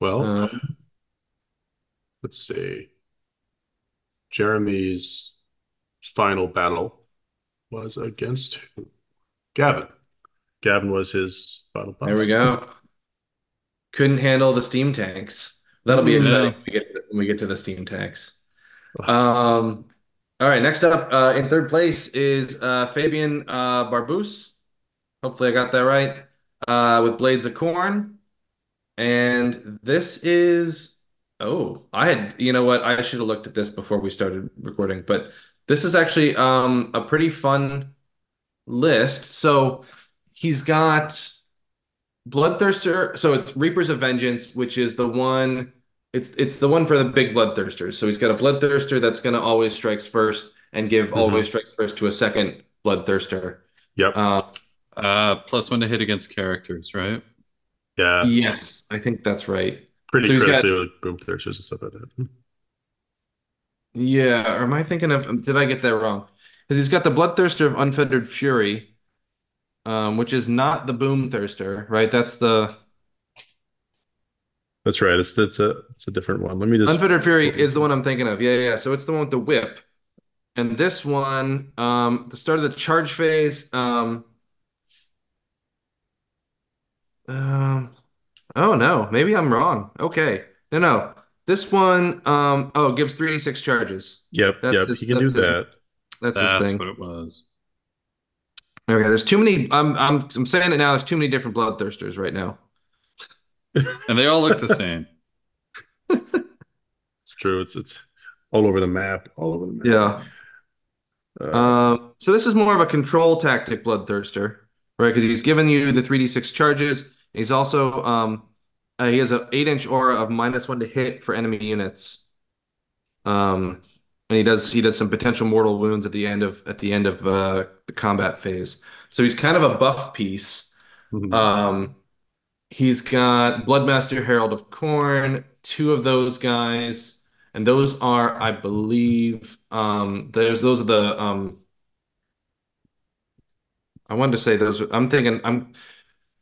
[SPEAKER 2] Well, um, let's see. Jeremy's final battle was against Gavin. Gavin was his final
[SPEAKER 1] boss. There we go. Couldn't handle the steam tanks. That'll be exciting when we get to, when we get to the steam tanks. Um, all right, next up uh, in third place is uh, Fabian uh, Barbus. Hopefully, I got that right. Uh, with Blades of Khorne. and this is oh, I had you know what I should have looked at this before we started recording, but this is actually um, a pretty fun list. So he's got Bloodthirster. So it's Reapers of Vengeance, which is the one. It's it's the one for the big bloodthirsters. So he's got a bloodthirster that's going to always strikes first and give mm-hmm. always strikes first to a second bloodthirster.
[SPEAKER 2] Yep.
[SPEAKER 3] Uh, uh, plus one to hit against characters, right?
[SPEAKER 2] Yeah.
[SPEAKER 1] Yes, I think that's right.
[SPEAKER 2] pretty so critically got, like boom thirsters and stuff like that.
[SPEAKER 1] Yeah, or am I thinking of? Did I get that wrong? Because he's got the Bloodthirster of Unfettered Fury, um, which is not the Boom Thirster, right? That's the.
[SPEAKER 2] That's right. It's it's a it's a different one. Let me just.
[SPEAKER 1] Unfettered Fury is the one I'm thinking of. Yeah, yeah. So it's the one with the whip, and this one, um, the start of the charge phase, um, um, oh no, maybe I'm wrong. Okay, no, no. This one, um, oh, gives three six charges.
[SPEAKER 2] Yep, that's yep, his, he can do his, that.
[SPEAKER 1] That's, that's his thing.
[SPEAKER 3] what it was.
[SPEAKER 1] Okay, there's too many. I'm I'm I'm saying it now. There's too many different bloodthirsters right now,
[SPEAKER 3] and they all look the same.
[SPEAKER 2] it's true. It's it's all over the map. All over the map.
[SPEAKER 1] Yeah. Uh, um, so this is more of a control tactic bloodthirster, right? Because he's given you the 3d6 charges. He's also um, uh, he has an eight inch aura of minus one to hit for enemy units. Um, and he does he does some potential mortal wounds at the end of at the end of uh, the combat phase. So he's kind of a buff piece. Mm-hmm. Um, he's got Bloodmaster Herald of Khorne, two of those guys, and those are, I believe, um, there's those are the um, I wanted to say those. I'm thinking I'm.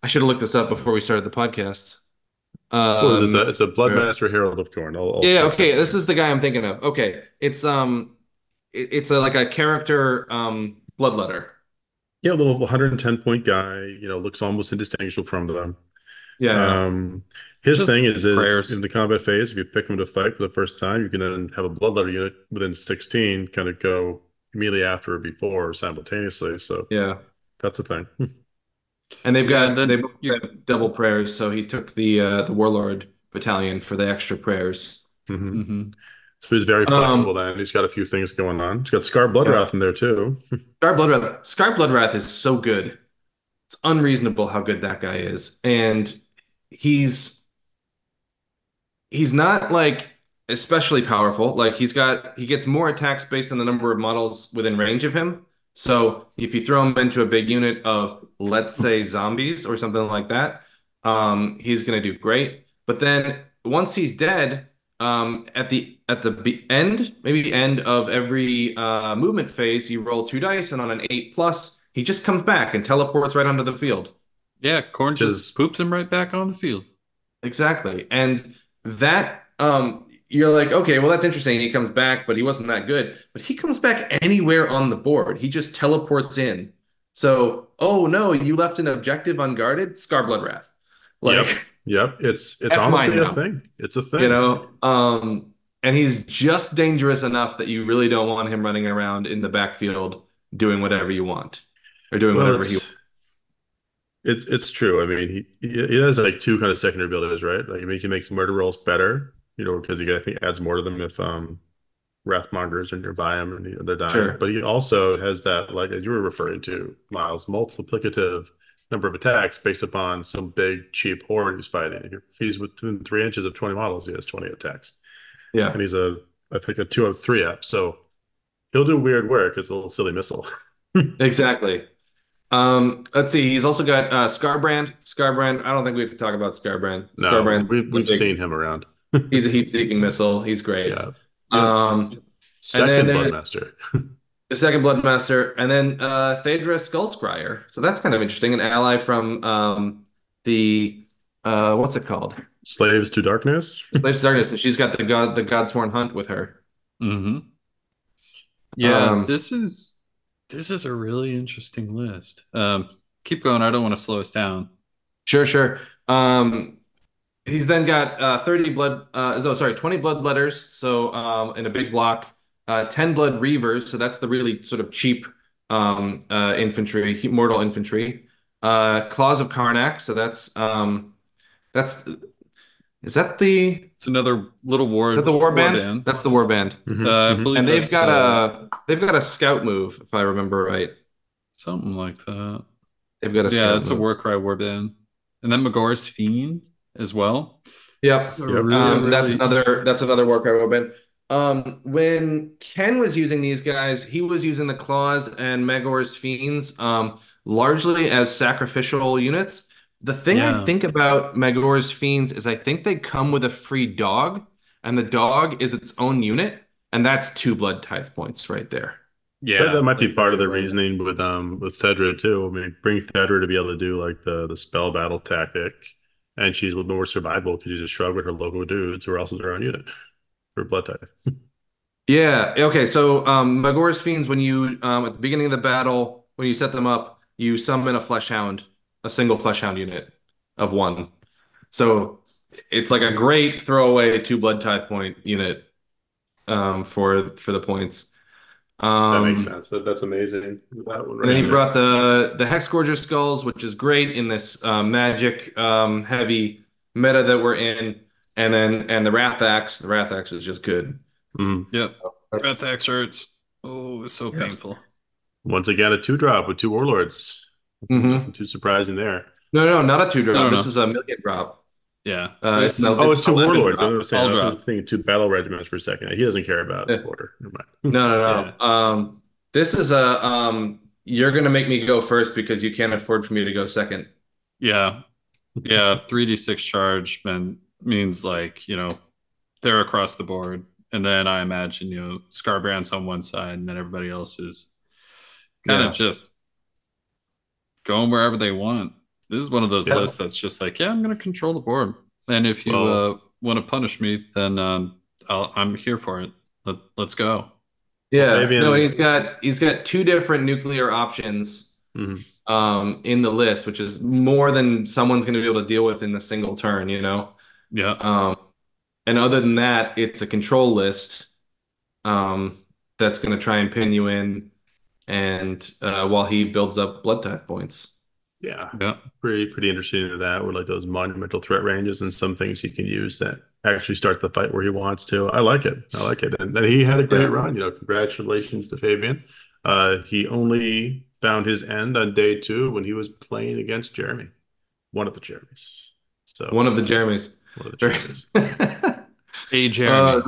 [SPEAKER 1] I should have looked this up before we started the podcast.
[SPEAKER 2] Um, is It's a Bloodmaster Herald of Khorne.
[SPEAKER 1] I'll, I'll yeah, okay. This is the guy I'm thinking of. Okay, it's um, it, it's a like a character um bloodletter.
[SPEAKER 2] Yeah, a little 110 point guy. You know, looks almost indistinguishable from them.
[SPEAKER 1] Yeah.
[SPEAKER 2] Um, his Just thing is in the combat phase, if you pick him to fight for the first time, you can then have a bloodletter unit within 16 kind of go immediately after or before or simultaneously. So
[SPEAKER 1] yeah,
[SPEAKER 2] that's a thing.
[SPEAKER 1] And they've got yeah, they you, double prayers, so he took the uh, the warlord battalion for the extra prayers.
[SPEAKER 2] Mm-hmm. Mm-hmm. So he's very flexible. Um, then he's got a few things going on. He's got Skarr Bloodwrath yeah. in there too.
[SPEAKER 1] Skarr Bloodwrath, Skarr Bloodwrath is so good. It's unreasonable how good that guy is, and he's he's not like especially powerful. Like he's got he gets more attacks based on the number of models within range of him. So if you throw him into a big unit of, let's say, zombies or something like that, um, he's going to do great. But then once he's dead, um, at the at the end, maybe the end of every uh, movement phase, you roll two dice, and on an eight plus, he just comes back and teleports right onto the field.
[SPEAKER 3] Yeah, Khorne just poops him right back on the field.
[SPEAKER 1] Exactly, and that um, you're like, okay, well, that's interesting. He comes back, but he wasn't that good. But he comes back anywhere on the board. He just teleports in. So, oh no, you left an objective unguarded. Skarr Bloodwrath.
[SPEAKER 2] Like, yep, yep. It's it's honestly a thing. It's a thing.
[SPEAKER 1] You know, um, and he's just dangerous enough that you really don't want him running around in the backfield doing whatever you want or doing well, whatever he.
[SPEAKER 2] It's it's true. I mean, he he has like two kind of secondary abilities, right? Like, I mean, he makes murder rolls better you know, because he I think adds more to them if um Wrathmongers are nearby him and they're dying. Sure. But he also has that, like as you were referring to, Miles, multiplicative number of attacks based upon some big cheap horde he's fighting. If he's within three inches of 20 models, he has 20 attacks.
[SPEAKER 1] Yeah.
[SPEAKER 2] And he's a I think a two of three up. So he'll do weird work. It's a little silly missile.
[SPEAKER 1] exactly. Um, let's see. He's also got uh, Scarbrand. Skarbrand. I don't think we have to talk about Skarbrand.
[SPEAKER 2] No, Skarbrand. We've, we've seen him around
[SPEAKER 1] he's a heat-seeking missile. He's great.
[SPEAKER 2] Yeah.
[SPEAKER 1] Um,
[SPEAKER 2] second then, Bloodmaster.
[SPEAKER 1] the second Bloodmaster, and then uh, Theddra Skull-Scryer. So that's kind of interesting. An ally from um, the uh, what's it called?
[SPEAKER 2] Slaves to Darkness.
[SPEAKER 1] Slaves to Darkness, and she's got the god the Godsworn Hunt with her.
[SPEAKER 3] Mm-hmm. Yeah, um, this is this is a really interesting list. Um, keep going. I don't want to slow us down.
[SPEAKER 1] Sure, sure. Um, He's then got uh, 30 blood, uh, oh, sorry, 20 blood letters. So um, in a big block, uh, 10 blood reavers. So that's the really sort of cheap um, uh, infantry, mortal infantry. Uh, Claws of Karanak. So that's um, that's is that the?
[SPEAKER 3] It's another little war.
[SPEAKER 1] Is the war, war band? band? That's the war band.
[SPEAKER 3] Mm-hmm. Uh,
[SPEAKER 1] mm-hmm. and they've got a they've got a scout move, if I remember right.
[SPEAKER 3] Something like that.
[SPEAKER 1] They've got a
[SPEAKER 3] yeah. It's move. a Warcry war band, and then Magore's fiend as well.
[SPEAKER 1] Yep. yep. Really, um, really... That's another that's another work I open. Um, when Ken was using these guys, he was using the claws and Magore's fiends um, largely as sacrificial units. The thing yeah. I think about Magore's Fiends is I think they come with a free dog, and the dog is its own unit, and that's two blood tithe points right there.
[SPEAKER 2] Yeah, that, that might be part of the reasoning with um with Theddra too. I mean, bring Theddra to be able to do like the the spell battle tactic, and she's a little more survivable because she's a shrug with her local dudes, or else it's her own unit for blood tithe.
[SPEAKER 1] yeah. Okay. So um, Magore's fiends, when you um at the beginning of the battle, when you set them up, you summon a flesh hound, a single flesh hound unit of one. So it's like a great throwaway two blood tithe point unit um for for the points.
[SPEAKER 2] Um, that makes sense. That, that's amazing. That
[SPEAKER 1] right and then he brought the the Hexgorger skulls, which is great in this um, magic um, heavy meta that we're in. And then and the Wrath Axe. The Wrath Axe is just good.
[SPEAKER 3] Mm. Yep. Wrath Axe hurts. Oh, it's so yeah. painful.
[SPEAKER 2] Once again, a two drop with two warlords.
[SPEAKER 1] Mm-hmm.
[SPEAKER 2] Too surprising there.
[SPEAKER 1] No, no, not a two drop. This is a million drop.
[SPEAKER 3] Yeah.
[SPEAKER 1] Uh,
[SPEAKER 2] it's, oh, it's two warlords. I was saying, I was thinking two battle regiments for a second. He doesn't care about yeah. order.
[SPEAKER 1] no, no, no. Yeah. Um, this is a um, you're gonna make me go first because you can't afford for me to go second.
[SPEAKER 3] Yeah, yeah. Three d six charge man, means like you know they're across the board, and then I imagine you know Skarbrand's on one side, and then everybody else is kind of just going wherever they want. This is one of those yeah. lists that's just like, yeah, I'm going to control the board, and if you well, uh, want to punish me, then um, i am here for it. Let, us go.
[SPEAKER 1] Yeah, Fabian. no, he's got he's got two different nuclear options
[SPEAKER 2] mm-hmm.
[SPEAKER 1] um, in the list, which is more than someone's going to be able to deal with in the single turn. You know.
[SPEAKER 3] Yeah.
[SPEAKER 1] Um, and other than that, it's a control list um, that's going to try and pin you in, and uh, while he builds up blood tithe points.
[SPEAKER 2] Yeah,
[SPEAKER 3] yeah,
[SPEAKER 2] pretty pretty interesting to that. With like those monumental threat ranges and some things he can use that actually start the fight where he wants to. I like it. I like it. And then he had a great yeah. run. You know, congratulations to Fabian. Uh, he only found his end on day two when he was playing against Jeremy, one of the Jeremys. So
[SPEAKER 1] one of the Jeremys.
[SPEAKER 2] One of the Jeremys.
[SPEAKER 3] hey, Jeremy.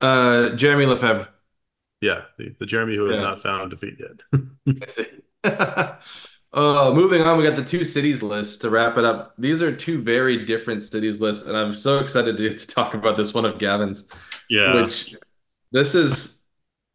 [SPEAKER 1] Uh, uh, Jeremy Lefebvre.
[SPEAKER 2] Yeah, the, the Jeremy who has yeah. not found defeat yet. I see.
[SPEAKER 1] Uh, moving on, we got the two cities list to wrap it up. These are two very different cities lists, and I'm so excited to, to talk about this one of Gavin's.
[SPEAKER 3] Yeah.
[SPEAKER 1] Which this is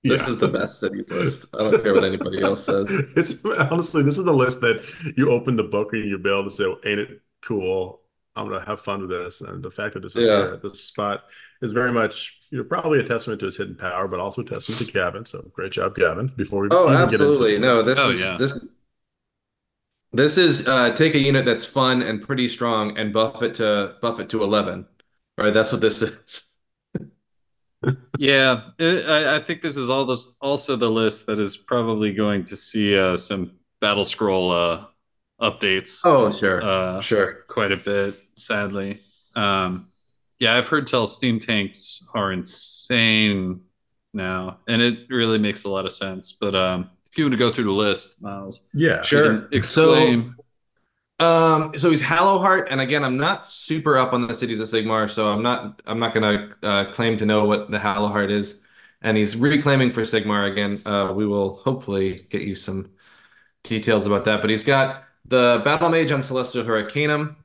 [SPEAKER 1] this yeah. is the best cities list. I don't care what anybody else says.
[SPEAKER 2] It's honestly, this is the list that you open the book and you'll be able to say, well, "Ain't it cool? I'm gonna have fun with this." And the fact that this is yeah. here at this spot is very much, you know, probably a testament to his hidden power, but also a testament to Gavin. So great job, Gavin. Before we
[SPEAKER 1] oh, absolutely no, this oh, is yeah. this this is uh, take a unit that's fun and pretty strong and buff it to buff it to eleven. Right, that's what this is.
[SPEAKER 3] yeah, it, I, I, think this is all this, also the list that is probably going to see uh, some battle scroll uh, updates.
[SPEAKER 1] Oh, sure,
[SPEAKER 3] uh,
[SPEAKER 1] sure,
[SPEAKER 3] quite a bit. Sadly, um, yeah, I've heard tell Steam tanks are insane now, and it really makes a lot of sense. But um, if you want to go through the list, Miles.
[SPEAKER 2] Yeah,
[SPEAKER 1] sure.
[SPEAKER 3] Exclaim.
[SPEAKER 1] So, um, so he's Hallowheart, and again, I'm not super up on the cities of Sigmar, so I'm not I'm not gonna uh, claim to know what the Hallowheart is. And he's reclaiming for Sigmar again. Uh, we will hopefully get you some details about that. But he's got the Battle Mage on Celestial Hurricanum.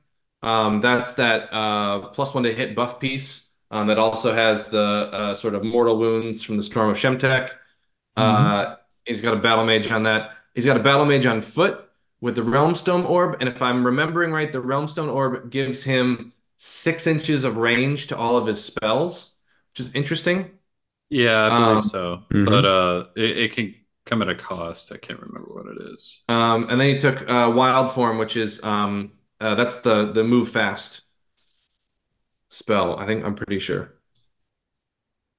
[SPEAKER 1] Um, that's that uh, plus one to hit buff piece um, that also has the uh, sort of mortal wounds from the Storm of Shemtek. Uh, mm-hmm. He's got a battle mage on that. He's got a battle mage on foot with the Realmstone orb, and if I'm remembering right, the Realmstone orb gives him six inches of range to all of his spells, which is interesting.
[SPEAKER 3] Yeah, I believe um, so. Mm-hmm. But uh, it, it, can come at a cost. I can't remember what it is.
[SPEAKER 1] Um, and then he took uh, Wild Form, which is um, uh, that's the the move fast spell. I think I'm pretty sure.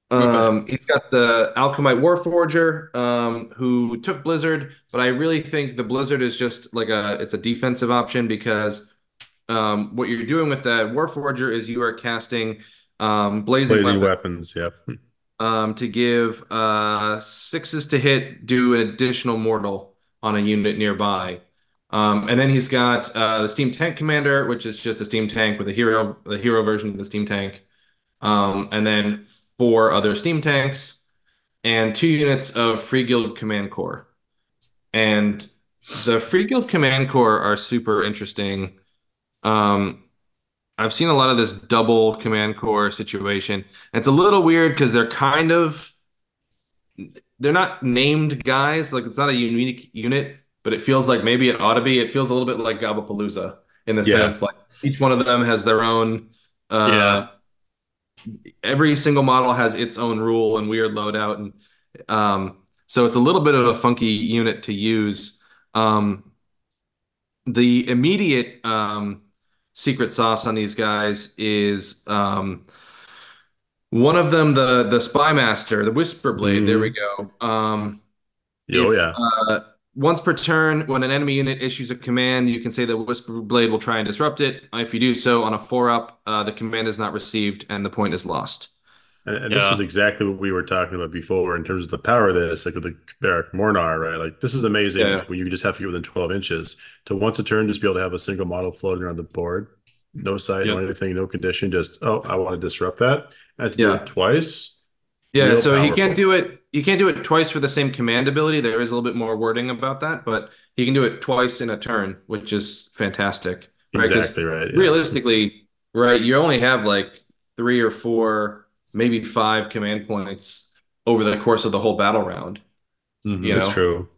[SPEAKER 1] Um, he's got the Alchemite Warforger, um, who took Blizzard, but I really think the Blizzard is just like a it's a defensive option because um, what you're doing with that Warforger is you are casting um, blazing,
[SPEAKER 2] blazing weapons, weapons yep.
[SPEAKER 1] um, to give uh, sixes to hit, do an additional mortal on a unit nearby. Um, and then he's got uh, the Steam Tank Commander, which is just a Steam Tank with a hero, the hero version of the Steam Tank. Um, and then four other steam tanks, and two units of Free Guild Command Corps. And the Free Guild Command Corps are super interesting. Um, I've seen a lot of this double Command Corps situation. It's a little weird because they're kind of they're not named guys. Like it's not a unique unit, but it feels like maybe it ought to be. It feels a little bit like Gobbapalooza in the yeah. sense like each one of them has their own. Uh, yeah. Every single model has its own rule and weird loadout, and um, so it's a little bit of a funky unit to use. Um, the immediate um, secret sauce on these guys is um, one of them, the the spy master, the whisper blade. Mm. There we mm-hmm. go. Um,
[SPEAKER 2] oh if, yeah.
[SPEAKER 1] Uh, once per turn, when an enemy unit issues a command, you can say that Whisper Blade will try and disrupt it. If you do so on a four up, uh, the command is not received and the point is lost.
[SPEAKER 2] And, and yeah. this is exactly what we were talking about before in terms of the power of this, like with the Barak Mornar, right? Like this is amazing yeah. when you just have to get within 12 inches to once a turn just be able to have a single model floating around the board, no sight, yep. no anything, no condition, just oh, I want to disrupt that. And to yeah. do it twice.
[SPEAKER 1] Yeah, so powerful. he can't do it. He can't do it twice for the same command ability. There is a little bit more wording about that, but he can do it twice in a turn, which is fantastic.
[SPEAKER 2] Right? Exactly right.
[SPEAKER 1] Yeah. Realistically, right, you only have like three or four maybe five command points over the course of the whole battle round.
[SPEAKER 2] Mm-hmm, you that's true.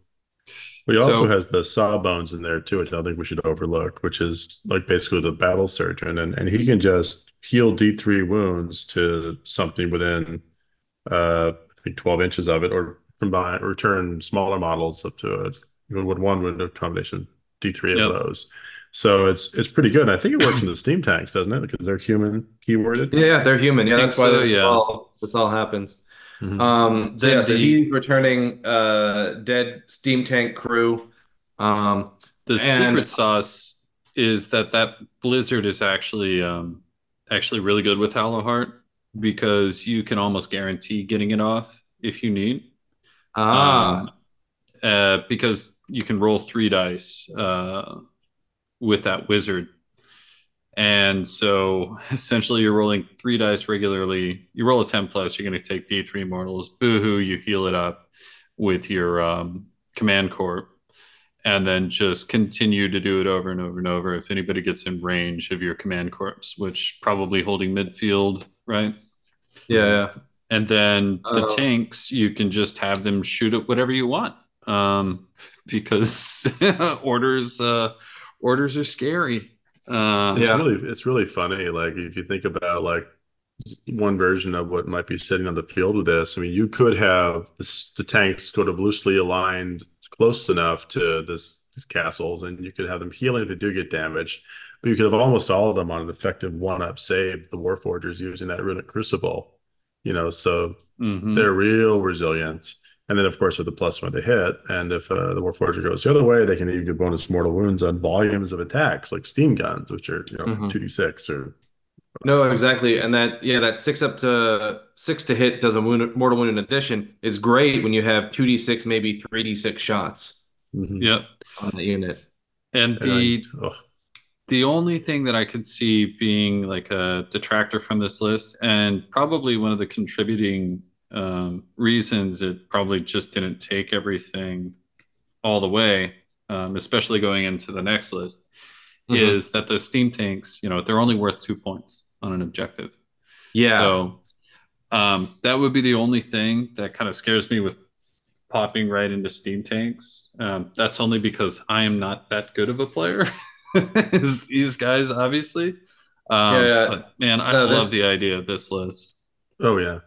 [SPEAKER 2] But he also so, has the sawbones in there too, which I don't think we should overlook, which is like basically the battle surgeon, and and he can just heal D three wounds to something within uh I think twelve inches of it, or combine return smaller models up to a even with one with a combination D three of yep. those. So it's it's pretty good. I think it works in the steam tanks, doesn't it? Because they're human keyworded.
[SPEAKER 1] Yeah, they're human. Yeah, that's why this, yeah. all, this all happens. Mm-hmm. Um, so, yeah, so he's returning uh, dead steam tank crew. Um,
[SPEAKER 3] the and... secret sauce is that that blizzard is actually um, actually really good with Hallowheart because you can almost guarantee getting it off if you need.
[SPEAKER 1] Ah. Um,
[SPEAKER 3] uh, because you can roll three dice. Uh, with that wizard. And so essentially you're rolling three dice regularly. You roll a 10 plus, you're going to take D3 mortals. Boohoo, you heal it up with your um, command corps. And then just continue to do it over and over and over. If anybody gets in range of your command corps, which probably holding midfield, right?
[SPEAKER 1] Yeah.
[SPEAKER 3] And then the uh, tanks, you can just have them shoot at whatever you want. Um, because orders uh, orders are scary.
[SPEAKER 2] Uh, it's yeah. really it's really funny. Like if you think about like one version of what might be sitting on the field with this. I mean, you could have this, the tanks sort of loosely aligned close enough to this these castles, and you could have them healing if they do get damaged. But you could have almost all of them on an effective one-up save. The Warforgers using that runic crucible, you know, so mm-hmm. they're real resilient. And then, of course, with the plus one to hit, and if uh, the Warforger goes the other way, they can even do bonus mortal wounds on volumes of attacks, like steam guns, which are you know mm-hmm. two d six or.
[SPEAKER 1] No, exactly, and that yeah, that six up to six to hit does a wound, mortal wound in addition is great when you have two d six, maybe three d six shots.
[SPEAKER 3] Mm-hmm. Yep,
[SPEAKER 1] on the unit.
[SPEAKER 3] And, and the I, the only thing that I could see being like a detractor from this list, and probably one of the contributing um, reasons it probably just didn't take everything all the way, um, especially going into the next list, mm-hmm. is that those steam tanks, you know, they're only worth two points on an objective.
[SPEAKER 1] Yeah.
[SPEAKER 3] So um, that would be the only thing that kind of scares me with popping right into steam tanks. Um, that's only because I am not that good of a player as these guys, obviously. Um, yeah, man, I no, love this... the idea of this list.
[SPEAKER 2] Oh yeah.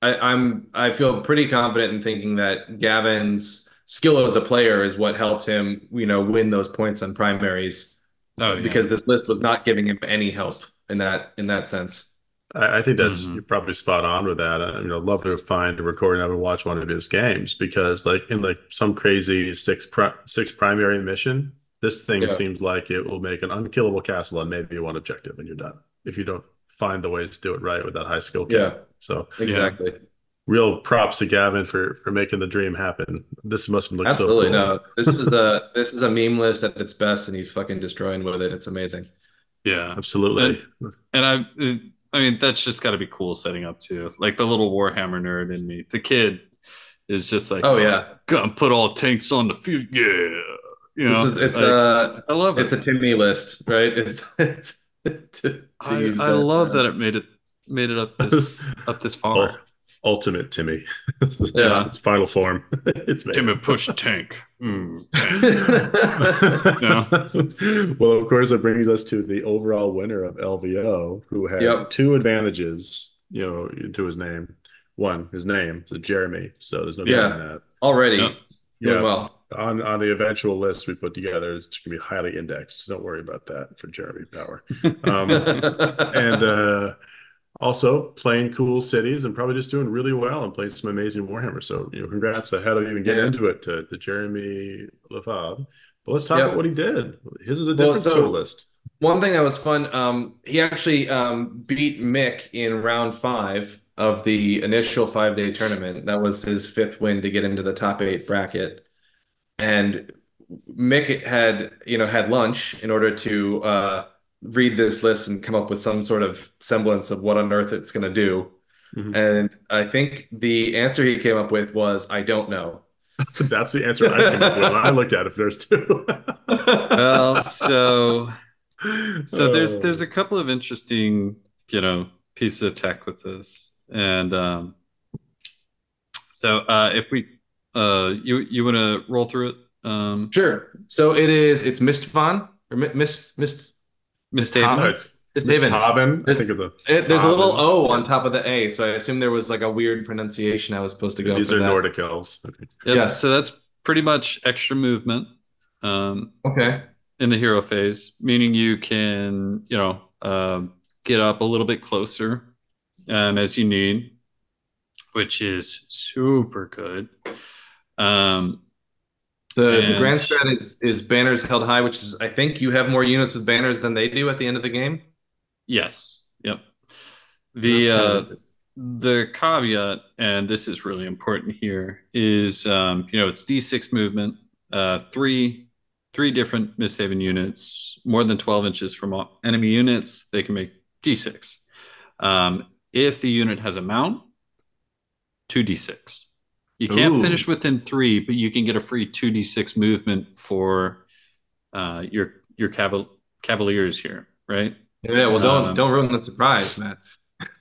[SPEAKER 1] I, am I feel pretty confident in thinking that Gavin's skill as a player is what helped him, you know, win those points on primaries. Oh, yeah. because this list was not giving him any help in that in that sense.
[SPEAKER 2] I, I think that's mm-hmm. you're probably spot on with that. I, you know, love to find a recording of and watch one of his games because, like, in like some crazy six pri- six primary mission, this thing yeah. seems like it will make an unkillable castle and maybe one objective, and you're done if you don't find the way to do it right with that high skill.
[SPEAKER 1] Yeah.
[SPEAKER 2] So
[SPEAKER 1] exactly. Yeah.
[SPEAKER 2] Real props to Gavin for for making the dream happen. This must have looked
[SPEAKER 1] Absolutely.
[SPEAKER 2] so
[SPEAKER 1] cool. No, this is a this is a meme list at its best, and he's fucking destroying with it. It's amazing.
[SPEAKER 3] Yeah,
[SPEAKER 2] absolutely.
[SPEAKER 3] And, and I, I mean, that's just got to be cool setting up too. Like the little Warhammer nerd in me, the kid is just like,
[SPEAKER 1] oh yeah,
[SPEAKER 3] gonna put all tanks on the field. Yeah, you know,
[SPEAKER 1] is, it's like, uh,
[SPEAKER 3] I love
[SPEAKER 1] it. It's a Timmy list, right? It's, it's
[SPEAKER 3] to, to I, I that, love uh, that it made it made it up this up this far. Oh,
[SPEAKER 2] ultimate Timmy. yeah, it's final form. it's
[SPEAKER 3] made. Timmy push tank. Mm,
[SPEAKER 2] tank. Well, of course, it brings us to the overall winner of LVO, who had yep. two advantages, you know, to his name. One, his name, so Jeremy. So there's no yeah. doubt in that.
[SPEAKER 1] Already, yep. yeah. well
[SPEAKER 2] on on the eventual list we put together it's going to be highly indexed don't worry about that for jeremy power um, and uh, also playing cool cities and probably just doing really well and playing some amazing warhammer. So you know congrats ahead of even get yeah. into it to, to jeremy lefebvre. But let's talk yep. about what he did. His is a different well, so, list.
[SPEAKER 1] one thing that was fun um, he actually um, beat mick in round five of the initial five day tournament. That was his fifth win to get into the top eight bracket. And Mick had you know had lunch in order to uh, read this list and come up with some sort of semblance of what on earth it's going to do. Mm-hmm. And I think the answer he came up with was I don't know.
[SPEAKER 2] That's the answer I came up with. I looked at it first too.
[SPEAKER 3] well, so so there's there's a couple of interesting you know pieces of tech with this, and um, so uh, if we uh, you you want to roll through it? Um,
[SPEAKER 1] sure. So it is. It's Mistvan or Mist Mist
[SPEAKER 3] Misthåvn.
[SPEAKER 2] Misthåvn. I think of the.
[SPEAKER 1] It, there's a little O on top of the A, so I assume there was like a weird pronunciation I was supposed to go.
[SPEAKER 2] These are
[SPEAKER 1] that.
[SPEAKER 2] Nordic elves.
[SPEAKER 3] Yep. Yeah. So that's pretty much extra movement. Um,
[SPEAKER 1] okay.
[SPEAKER 3] In the hero phase, meaning you can, you know, uh, get up a little bit closer um, as you need, which is super good. Um,
[SPEAKER 1] the the grand strat is is banners held high, which is I think you have more units with banners than they do at the end of the game.
[SPEAKER 3] Yes. Yep. The uh, the caveat, and this is really important here, is um, you know it's D6 movement, uh, three three different Misthåvn units, more than 12 inches from enemy units, they can make D6. Um, if the unit has a mount, 2D6. You can't Ooh. finish within three, but you can get a free two d six movement for uh, your your caval- Cavaliers here, right?
[SPEAKER 1] Yeah. Well, don't um, don't ruin the surprise, Matt.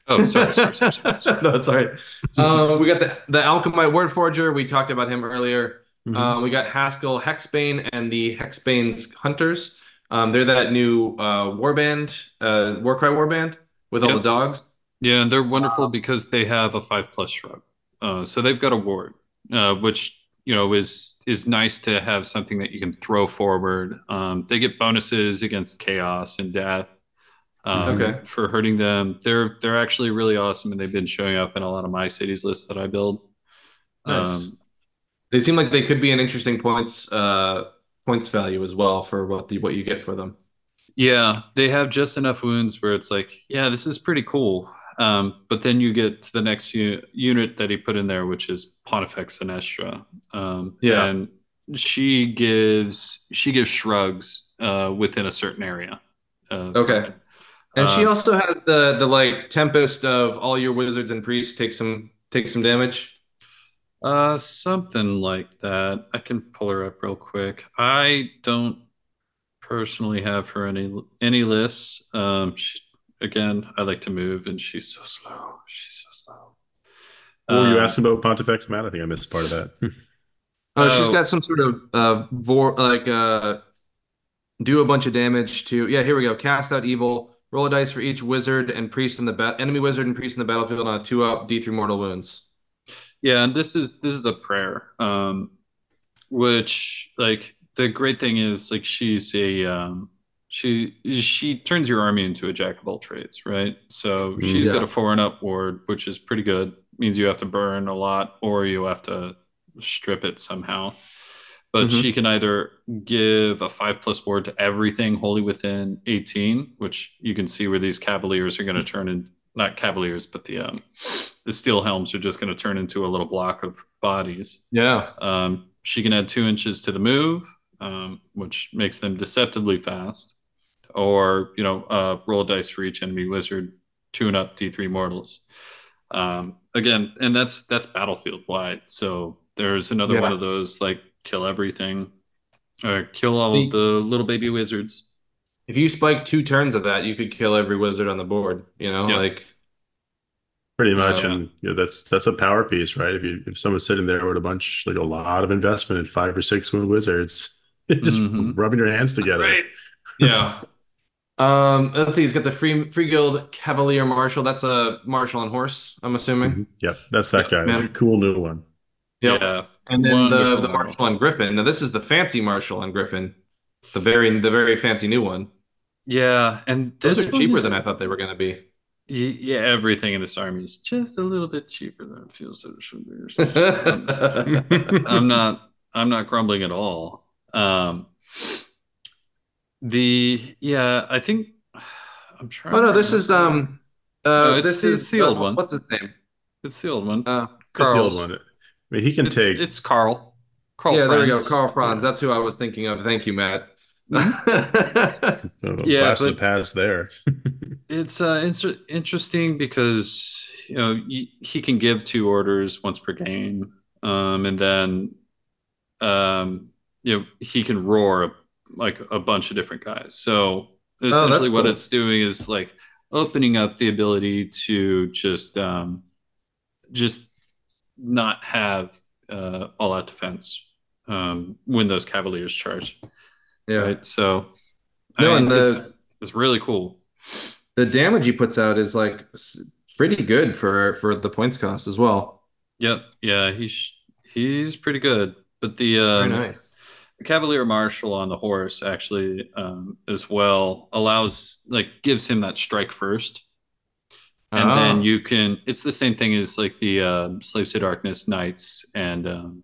[SPEAKER 3] Oh, sorry, sorry, sorry, sorry, sorry.
[SPEAKER 1] no, sorry. Uh, we got the the Alchemite Warforger. We talked about him earlier. Mm-hmm. Um, we got Haskel Hexbane and the Hexbane's Hunters. Um, they're that new uh, warband, uh, Warcry warband with yep. all the dogs.
[SPEAKER 3] Yeah, and they're wonderful because they have a five plus shrug. Uh, so they've got a ward, uh, which you know is is nice to have something that you can throw forward. Um, they get bonuses against chaos and death. Um, okay. For hurting them, they're they're actually really awesome, and they've been showing up in a lot of my cities lists that I build.
[SPEAKER 1] Nice. Um, they seem like they could be an interesting points uh, points value as well for what the what you get for them.
[SPEAKER 3] Yeah, they have just enough wounds where it's like, yeah, this is pretty cool. Um, but then you get to the next u- unit that he put in there, which is Pontifex Zenestra. Um, yeah, and she gives she gives shrugs uh, within a certain area.
[SPEAKER 1] Uh, okay, and she uh, also has the the like tempest of all your wizards and priests take some take some damage.
[SPEAKER 3] Uh, something like that. I can pull her up real quick. I don't personally have her any any lists. Um, she, again, I like to move, and she's so slow. She's so slow.
[SPEAKER 2] What were you um, asking about Pontifex, Matt? I think I missed part of that.
[SPEAKER 1] oh, she's got some sort of uh, vor- like uh, do a bunch of damage to. Yeah, here we go. Cast out evil. Roll a dice for each wizard and priest in the ba- enemy wizard and priest in the battlefield on a two up D three mortal wounds.
[SPEAKER 3] Yeah, and this is this is a prayer, um, which like the great thing is like she's a um, she she turns your army into a jack of all trades, right? So mm, she's yeah. got a four and up ward, which is pretty good. Means you have to burn a lot or you have to strip it somehow. But mm-hmm. she can either give a five plus ward to everything wholly within 18, which you can see where these cavaliers are going to turn in not cavaliers, but the um, the steel helms are just going to turn into a little block of bodies.
[SPEAKER 1] Yeah.
[SPEAKER 3] Um, she can add two inches to the move, um, which makes them deceptively fast or you know uh, roll a dice for each enemy wizard, tune up D3 mortals. Um, again, and that's that's battlefield wide. So there's another yeah. one of those like kill everything. Or kill all the, of the little baby wizards.
[SPEAKER 1] If you spike two turns of that, you could kill every wizard on the board. You know, yep. like
[SPEAKER 2] pretty much, uh, and you know, that's that's a power piece, right? If you if someone's sitting there with a bunch, like a lot of investment in five or six wizards, just mm-hmm. rubbing your hands together. Right.
[SPEAKER 1] Yeah. Um, let's see. He's got the free free guild Cavalier Marshal. That's a Marshal on horse. I'm assuming. Mm-hmm.
[SPEAKER 2] Yep, that's that guy. Yeah. Cool new one.
[SPEAKER 1] Yep. Yeah. And then the the Marshal on Griffin. Now this is the fancy Marshal on Griffin, the very the very fancy new one.
[SPEAKER 3] Yeah, and
[SPEAKER 1] this Those are cheaper is, than I thought they were going to be.
[SPEAKER 3] Yeah, everything in this army is just a little bit cheaper than it feels it should be. I'm not I'm not grumbling at all. Um, the yeah, I think
[SPEAKER 1] I'm trying. Oh no, this is um, uh,
[SPEAKER 3] no, this is the old one.
[SPEAKER 1] What's his name?
[SPEAKER 3] It's the old one.
[SPEAKER 1] Uh,
[SPEAKER 2] Karl's. the old one. I mean, he can
[SPEAKER 3] it's,
[SPEAKER 2] take.
[SPEAKER 3] It's Karl.
[SPEAKER 1] Karl. Yeah, Franz. there we go. Karl Franz. That's who I was thinking of. Thank you, Matt.
[SPEAKER 2] Mm-hmm. yeah, but the pass there.
[SPEAKER 3] it's uh, it's interesting because you know he, he, can give two orders once per game, um, and then um, you know he can roar like a bunch of different guys. So oh, essentially, oh, what cool. it's doing is like opening up the ability to just um, just not have uh, all out defense um, when those Cavaliers charge. Yeah. Right. So, no, I mean, and the it's, it's really cool.
[SPEAKER 1] The damage he puts out is like pretty good for for the points cost as well.
[SPEAKER 3] Yep. Yeah. He's he's pretty good. But the um,
[SPEAKER 1] Very nice.
[SPEAKER 3] Cavalier Marshal on the horse actually um, as well allows like gives him that strike first, and oh. then you can. It's the same thing as like the uh, Slaves to Darkness Knights and. Um,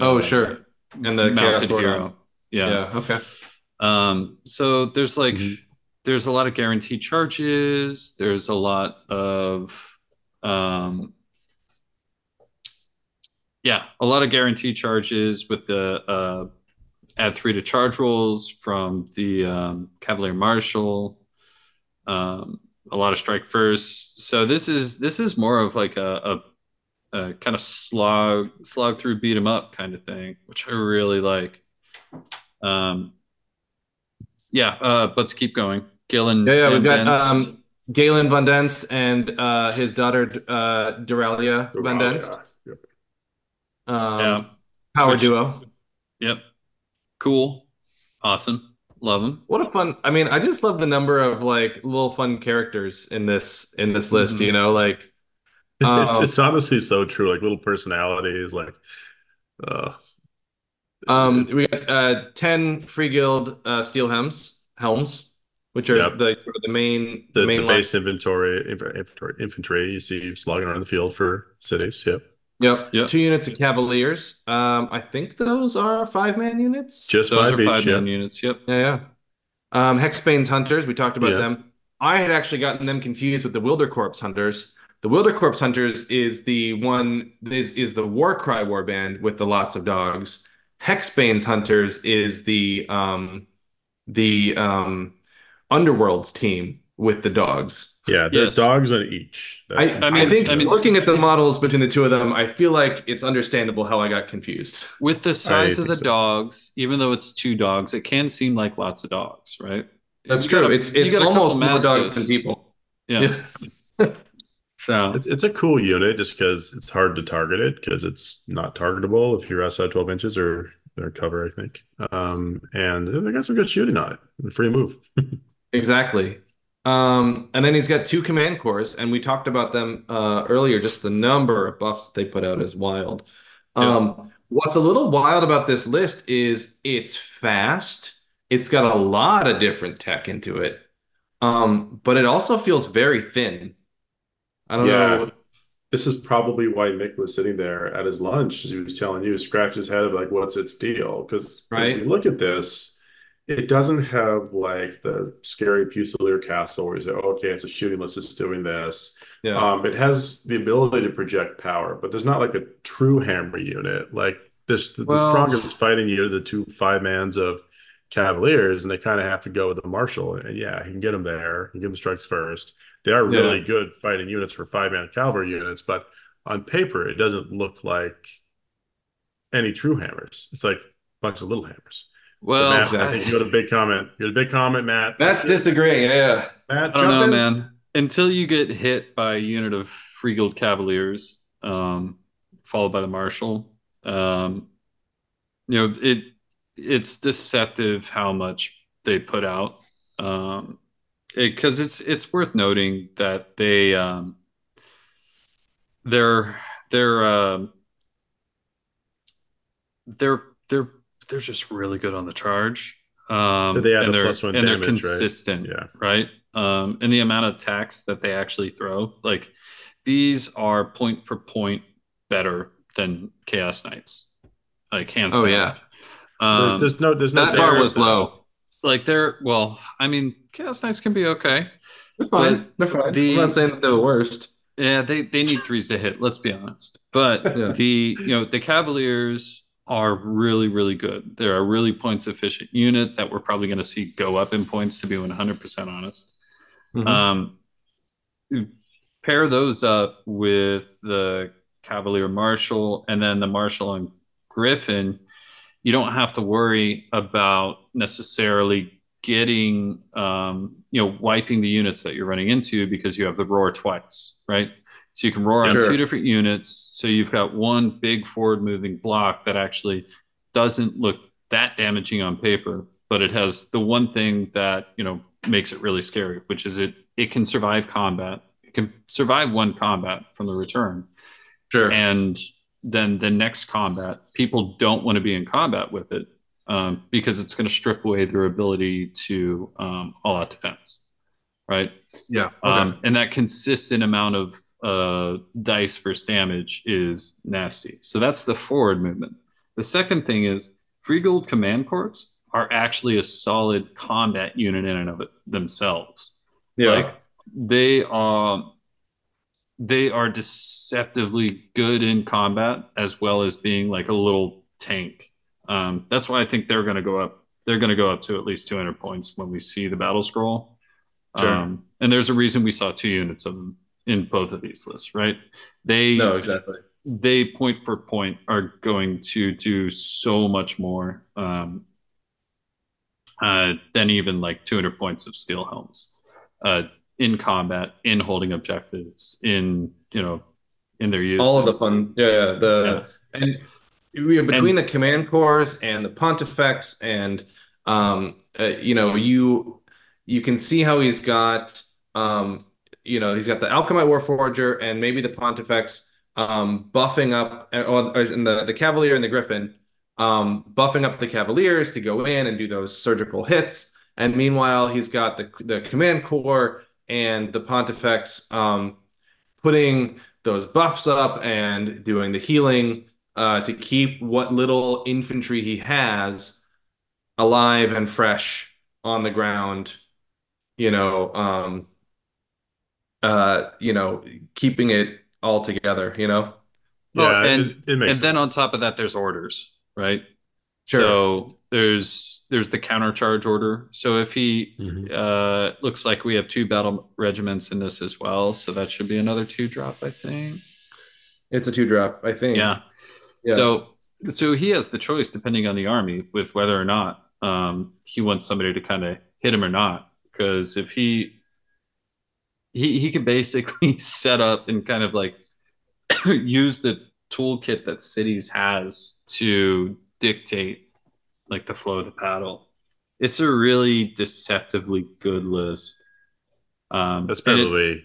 [SPEAKER 1] oh uh, sure,
[SPEAKER 3] and the mounted hero.
[SPEAKER 1] Yeah. Yeah. Okay.
[SPEAKER 3] Um, so there's like mm-hmm. there's a lot of guaranteed charges. There's a lot of um, yeah, a lot of guarantee charges with the uh, add three to charge rolls from the um, Cavalier Marshal. Um, a lot of strike first. So this is this is more of like a, a, a kind of slog slog through beat 'em up kind of thing, which I really like. Um, yeah, uh, but to keep going, Galen.
[SPEAKER 1] Yeah, yeah, we've got um, Galen ven Denst and uh, his daughter uh, Doralia ven Denst. Yep. Um, yeah. Power Which, duo.
[SPEAKER 3] Yep. Cool. Awesome. Love them.
[SPEAKER 1] What a fun! I mean, I just love the number of like little fun characters in this in this list. Mm-hmm. You know, like
[SPEAKER 2] um, it's it's honestly so true. Like little personalities, like uh,
[SPEAKER 1] um, we got uh, ten free guild uh, steel helms, helms, which are yep. the the main
[SPEAKER 2] the, the main the base inventory, infantry infantry you see slogging around the field for cities. Yep.
[SPEAKER 1] Yep. Yep. Two units of Cavaliers. Um, I think those are five man units.
[SPEAKER 3] Just those five, are five man units. Yep.
[SPEAKER 1] Yeah. yeah. Um, Hexbane's Hunters. We talked about them. I had actually gotten them confused with the Wildercorps Hunters. The Wildercorps Hunters is the one is is the Warcry warband with the lots of dogs. Hexbane's Hunters is the um, the um, Underworld's team with the dogs.
[SPEAKER 2] Yeah, there's yes. dogs on each.
[SPEAKER 1] I, I, mean, I think I mean, looking at the models between the two of them, I feel like it's understandable how I got confused.
[SPEAKER 3] With the size of the so. dogs, even though it's two dogs, it can seem like lots of dogs, right?
[SPEAKER 1] That's you true. A, it's it's almost more dogs than people.
[SPEAKER 3] Yeah. yeah.
[SPEAKER 2] so it's, it's a cool unit just because it's hard to target it because it's not targetable if you're outside 12 inches or their cover, I think. Um, and they got some good shooting on it. Free move.
[SPEAKER 1] exactly. Um, and then he's got two Command Corps, and we talked about them uh, earlier. Just the number of buffs that they put out is wild. Um, yeah. What's a little wild about this list is it's fast. It's got a lot of different tech into it, um, but it also feels very thin. I don't yeah. know.
[SPEAKER 2] This is probably why Mick was sitting there at his lunch. He was telling you, scratch his head of like, what's its deal? Because
[SPEAKER 1] right.
[SPEAKER 2] you look at this, it doesn't have like the scary Fusilier castle where you say, oh, okay, it's a shooting list, it's doing this. Yeah. Um, it has the ability to project power, but there's not like a true hammer unit. Like this, the, well, the strongest fighting unit, the two five mans of Cavaliers, and they kind of have to go with the Marshal. And yeah, you can get them there, you get them strikes first. They are really yeah. good fighting units for five man cavalry units, but on paper, it doesn't look like any true hammers. It's like a bunch of little hammers.
[SPEAKER 3] Well,
[SPEAKER 2] Matt, I think you got a big comment. You got a big comment, Matt.
[SPEAKER 1] Matt's disagreeing. Yeah,
[SPEAKER 3] Matt, I don't know, in. man. Until you get hit by a unit of Freeguild Cavaliers, um, followed by the Marshal, um, you know it. It's deceptive how much they put out. Um, because it, it's it's worth noting that they um, they're they're uh, they're they're they're just really good on the charge. Um, they and they're and they're consistent, right? Yeah. right? Um, and the amount of attacks that they actually throw, like these are point for point better than Chaos Knights, like hands.
[SPEAKER 1] Oh down. yeah.
[SPEAKER 2] Um, there's, there's, no there's no
[SPEAKER 1] that bar was low.
[SPEAKER 3] Like they're well, I mean, Chaos Knights can be okay.
[SPEAKER 1] They're fine. They're fine. The, I'm not saying that they're the worst.
[SPEAKER 3] Yeah, they, they need threes to hit. Let's be honest. But yeah. the you know the Cavaliers are really really good. They're a really points efficient unit that we're probably going to see go up in points. To be 100 percent honest, mm-hmm. um, pair those up with the Cavalier Marshal and then the Marshal and Griffin. You don't have to worry about necessarily getting um, you know wiping the units that you're running into because you have the roar twice right so you can roar sure. on two different units so you've got one big forward moving block that actually doesn't look that damaging on paper but it has the one thing that you know makes it really scary which is it it can survive combat it can survive one combat from the return
[SPEAKER 1] sure
[SPEAKER 3] and then the next combat people don't want to be in combat with it um, because it's going to strip away their ability to um, all out defense, right?
[SPEAKER 1] Yeah.
[SPEAKER 3] Okay. Um, and that consistent amount of uh, dice versus damage is nasty. So that's the forward movement. The second thing is Freeguild Command Corps are actually a solid combat unit in and of it themselves. Yeah. Like they are they are deceptively good in combat as well as being like a little tank um, that's why I think they're going to go up. They're going to go up to at least 200 points when we see the battle scroll. Sure. Um, and there's a reason we saw two units of them in both of these lists, right? They
[SPEAKER 1] no exactly.
[SPEAKER 3] They point for point are going to do so much more um, uh, than even like 200 points of steel helms uh, in combat, in holding objectives, in you know, in their use.
[SPEAKER 1] All of the fun, yeah, yeah. The yeah. and between and, the Command Corps and the pontifex and um, uh, you know you you can see how he's got um, you know he's got the alchemite warforger and maybe the pontifex um, buffing up uh, and the the cavalier and the griffin um, buffing up the cavaliers to go in and do those surgical hits and meanwhile he's got the the command corps and the pontifex um, putting those buffs up and doing the healing uh, to keep what little infantry he has alive and fresh on the ground. You know, um, uh, you know, keeping it all together. You know.
[SPEAKER 3] Yeah, and it, it and sense. then on top of that, there's orders, right? Sure. So there's there's the countercharge order. So if he mm-hmm. uh, looks like we have two battle regiments in this as well, so that should be another two drop, I think.
[SPEAKER 1] It's a two drop, I think.
[SPEAKER 3] Yeah. So so he has the choice depending on the army with whether or not um, he wants somebody to kind of hit him or not. Because if he he he can basically set up and kind of like use the toolkit that cities has to dictate like the flow of the paddle. It's a really deceptively good list.
[SPEAKER 2] Um, That's probably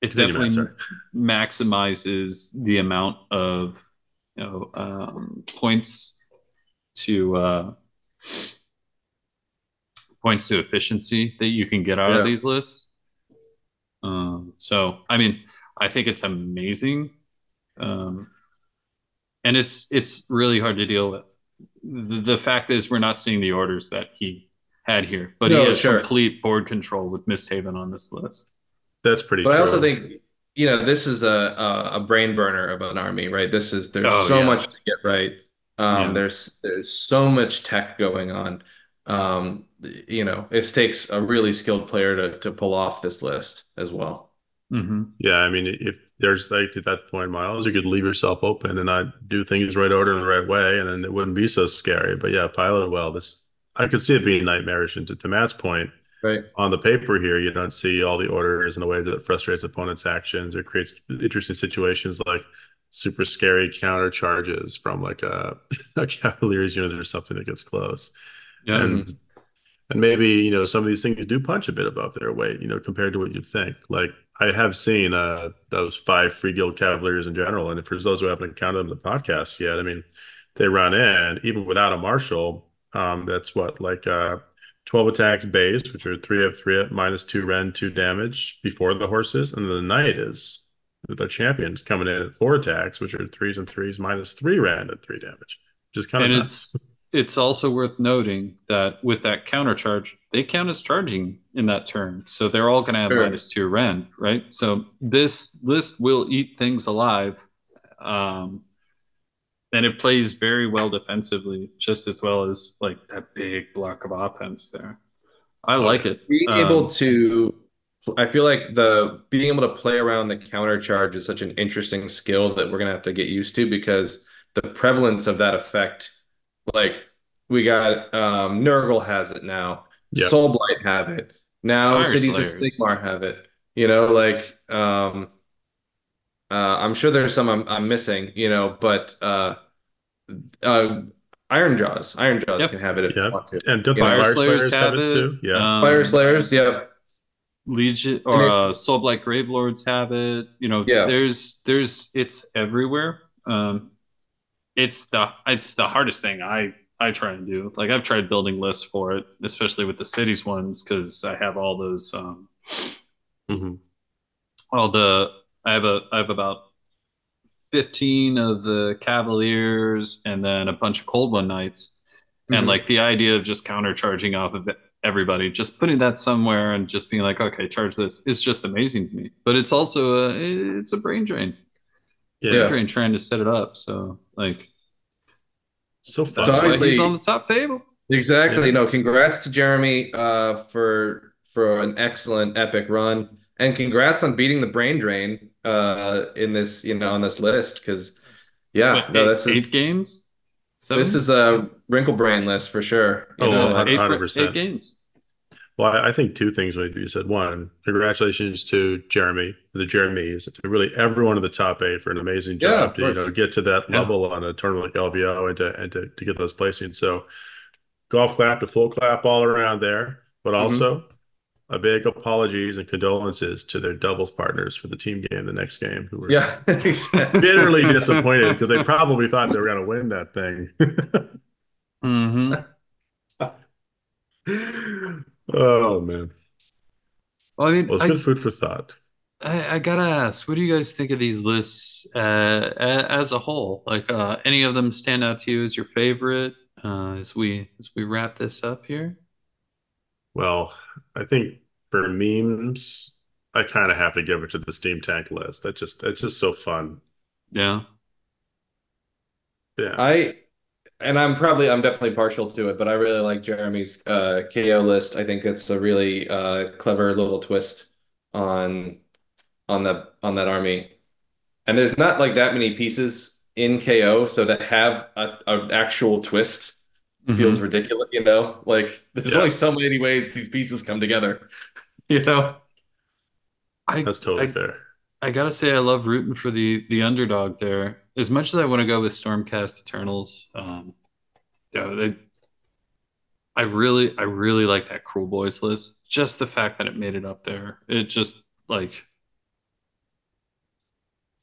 [SPEAKER 3] it, it definitely maximizes the amount of you know um, points to uh, points to efficiency that you can get out yeah. of these lists. Um, so I mean, I think it's amazing, um, and it's it's really hard to deal with. The, the, fact is, we're not seeing the orders that he had here, but no, he has sure. complete board control with Misthåvn on this list.
[SPEAKER 2] That's pretty.
[SPEAKER 1] But
[SPEAKER 2] true.
[SPEAKER 1] I also think you know, this is a, a, a brain burner of an army, right? This is there's oh, so yeah. much to get right. Um, yeah. There's there's so much tech going on. Um, you know, it takes a really skilled player to to pull off this list as well.
[SPEAKER 3] Mm-hmm.
[SPEAKER 2] Yeah, I mean, if there's like at that point, Miles, you could leave yourself open and not do things right order in the right way, and then it wouldn't be so scary. But yeah, pilot well, this I could see it being nightmarish. And to, to Matt's point,
[SPEAKER 1] right
[SPEAKER 2] on the paper here, you don't see all the orders in a way that frustrates opponents' actions or creates interesting situations like super scary counter charges from like a, a Cavaliers unit or something that gets close. Yeah. And and maybe, you know, some of these things do punch a bit above their weight, you know, compared to what you'd think. Like I have seen uh those five free guild cavaliers in general. And for those who haven't counted them in the podcast yet, I mean, they run in, even without a marshal, um, that's what, like uh 12 attacks base, which are three of three at minus two rend, two damage before the horses, and the knight is the champions coming in at four attacks, which are threes and threes minus three rand and three damage, which is kind
[SPEAKER 3] and
[SPEAKER 2] of
[SPEAKER 3] nuts. it's it's also worth noting that with that counter charge, they count as charging in that turn, so they're all going to have sure. minus two rend, right? So this list will eat things alive, um, and it plays very well defensively, just as well as like that big block of offense there. I like it.
[SPEAKER 1] Being um, able to I feel like the being able to play around the counter charge is such an interesting skill that we're gonna have to get used to because the prevalence of that effect, like we got um Nurgle has it now, yep. Soulblight have it, now Fire Cities Slayers. of Sigmar have it. You know, like um uh I'm sure there's some I'm, I'm missing, you know, but uh uh Ironjawz, Iron Jaws yep. can have it if yep. they want to.
[SPEAKER 2] And don't Fire, Fyreslayers, Slayers have, have it too?
[SPEAKER 1] Yeah. Um, Fyreslayers, yep.
[SPEAKER 3] Legion or it, uh, Soulblight Gravelords have it. You know, yeah. there's there's it's everywhere. Um, it's the it's the hardest thing I I try and do. Like I've tried building lists for it, especially with the cities ones, because I have all those. Um, mm-hmm. All the I have a I have about fifteen of the Cavaliers, and then a bunch of Cold One Knights. Mm-hmm. And like the idea of just countercharging off of everybody just putting that somewhere and just being like okay charge this is just amazing to me but it's also a it's a brain drain yeah brain drain trying to set it up so like
[SPEAKER 2] so
[SPEAKER 3] fun. that's why he's on the top table
[SPEAKER 1] exactly yeah. no congrats to jeremy uh for for an excellent epic run and congrats on beating the brain drain uh in this you know on this list because yeah what, no
[SPEAKER 3] this eight, is eight games
[SPEAKER 1] Seven? This is a wrinkle brain list for sure.
[SPEAKER 2] You oh, know, 100%. Eight, eight games. Well, I think two things what you said. One, congratulations to Jeremy, the Jeremys, to really everyone in the top eight for an amazing job yeah, to you know get to that yeah. level on a tournament like LVO and to and to, to get those placings. So golf clap to full clap all around there. But mm-hmm. also mm-hmm a big apologies and condolences to their doubles partners for the team game the next game who were
[SPEAKER 1] yeah,
[SPEAKER 2] exactly. bitterly disappointed because they probably thought they were going to win that thing.
[SPEAKER 3] mm-hmm.
[SPEAKER 2] oh man.
[SPEAKER 3] Well, I mean,
[SPEAKER 2] well, it's good food for thought.
[SPEAKER 3] I, I, gotta ask, what do you guys think of these lists uh, as a whole? Like, uh, any of them stand out to you as your favorite uh, as we as we wrap this up here?
[SPEAKER 2] Well, I think for memes, I kind of have to give it to the Steam Tank list. That just that's just so fun.
[SPEAKER 3] Yeah.
[SPEAKER 1] Yeah. I and I'm probably I'm definitely partial to it, but I really like Jeremy's uh, KO list. I think it's a really uh, clever little twist on on the on that army. And there's not like that many pieces in KO, so to have a, an actual twist mm-hmm. feels ridiculous, you know? Like there's yeah. only so many ways these pieces come together, you know?
[SPEAKER 2] I, That's totally
[SPEAKER 3] I,
[SPEAKER 2] fair.
[SPEAKER 3] I gotta say I love rooting for the the underdog there. As much as I want to go with Stormcast Eternals, um yeah, they I really I really like that Kruleboyz list. Just the fact that it made it up there. It just like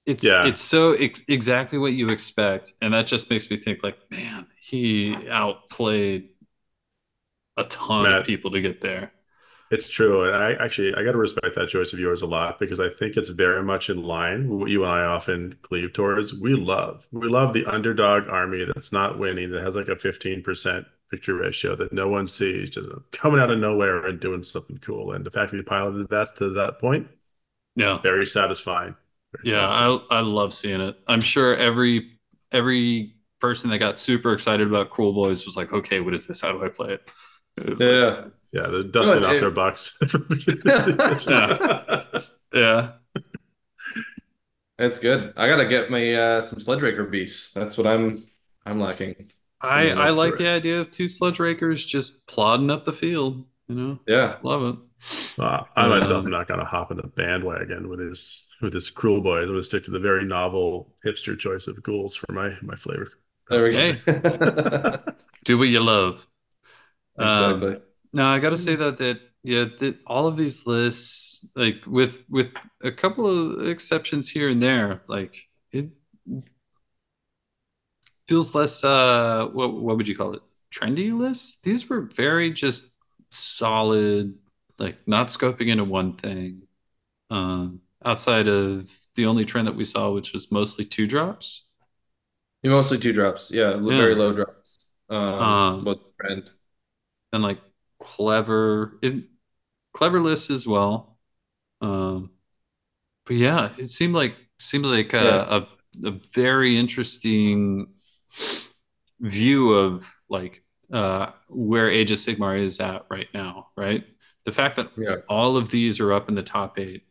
[SPEAKER 3] it's yeah. it's so ex- exactly what you expect and that just makes me think like man he outplayed a ton Matt, of people to get there
[SPEAKER 2] it's true and i actually i got to respect that choice of yours a lot because i think it's very much in line with what you and i often cleave towards we love we love the underdog army that's not winning that has like a 15% victory ratio that no one sees just coming out of nowhere and doing something cool and the fact that you piloted that to that point
[SPEAKER 3] yeah
[SPEAKER 2] very satisfying
[SPEAKER 3] yeah, I I love seeing it. I'm sure every every person that got super excited about Kruleboyz was like, okay, what is this? How do I play it?
[SPEAKER 1] It's yeah. Like,
[SPEAKER 2] yeah, they're dusting no, off it, their bucks.
[SPEAKER 3] yeah. yeah.
[SPEAKER 1] It's good. I gotta get my uh, some Sludgeraker beasts. That's what I'm I'm lacking.
[SPEAKER 3] I I like the idea of two Sludgerakers just plodding up the field. You know.
[SPEAKER 1] Yeah,
[SPEAKER 3] love it.
[SPEAKER 2] Uh, I myself am not going to hop in the bandwagon with his with his Kruleboyz. I'm going to stick to the very novel hipster choice of ghouls for my my flavor.
[SPEAKER 1] There we go.
[SPEAKER 3] Do what you love. Exactly. Um, no, I got to say that that yeah, that all of these lists, like with with a couple of exceptions here and there, like it feels less. uh What what would you call it? Trendy lists. These were very just solid, like not scoping into one thing. Um, outside of the only trend that we saw, which was mostly two drops.
[SPEAKER 1] Mostly two drops, yeah, yeah. very low drops. Um, um trend
[SPEAKER 3] and like clever, it, clever lists as well. Um, but yeah, it seemed like seemed like a, yeah. a, a very interesting view of like uh, where Age of Sigmar is at right now, right? The fact that yeah. all of these are up in the top eight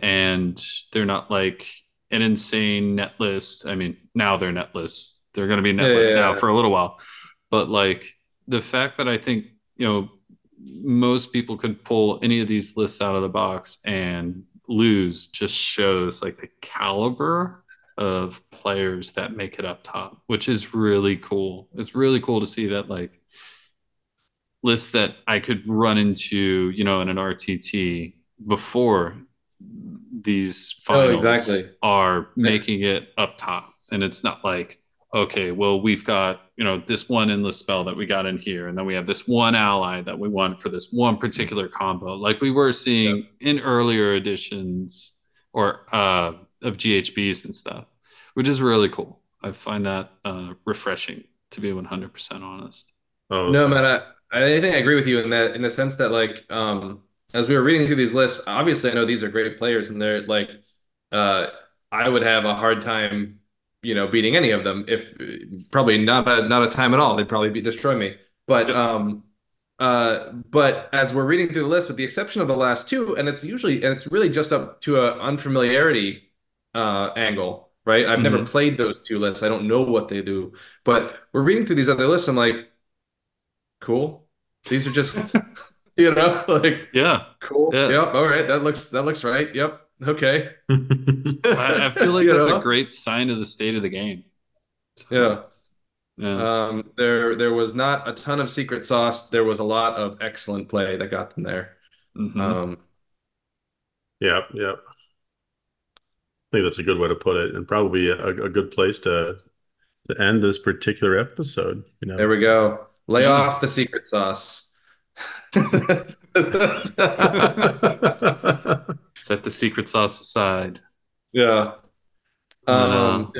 [SPEAKER 3] and they're not like an insane net list. I mean, now they're net lists. They're going to be net yeah, lists yeah, now for a little while. But like the fact that I think, you know, most people could pull any of these lists out of the box and lose just shows like the caliber of players that make it up top, which is really cool. It's really cool to see that like lists that I could run into, you know, in an RTT before these oh, finals oh, exactly. are making it up top. And it's not like, okay, well, we've got, you know, this one endless spell that we got in here, and then we have this one ally that we want for this one particular combo, like we were seeing yeah. in earlier editions or uh, of GHBs and stuff, which is really cool. I find that uh, refreshing to be 100% honest.
[SPEAKER 1] Oh, no, man, I, I think I agree with you in that, in the sense that, like, um, as we were reading through these lists, obviously I know these are great players, and they're like, uh, I would have a hard time, you know, beating any of them. If probably not a not a time at all, they'd probably be, destroy me. But um, uh, but as we're reading through the list, with the exception of the last two, and it's usually and it's really just up to a unfamiliarity uh, angle, right? I've mm-hmm. never played those two lists. I don't know what they do, but we're reading through these other lists. I'm like, cool. These are just you know, like
[SPEAKER 3] yeah,
[SPEAKER 1] cool. Yeah. Yep. All right. That looks that looks right. Yep. Okay.
[SPEAKER 3] I, I, feel like that's know? a great sign of the state of the game.
[SPEAKER 1] Yeah. Yeah. Um, there there was not a ton of secret sauce. There was a lot of excellent play that got them there. Mm-hmm. Um,
[SPEAKER 2] yeah, yeah. I think that's a good way to put it, and probably a, a good place to to end this particular episode. You know,
[SPEAKER 1] there we go. Lay yeah. off the secret sauce.
[SPEAKER 3] Set the secret sauce aside.
[SPEAKER 1] Yeah. Um,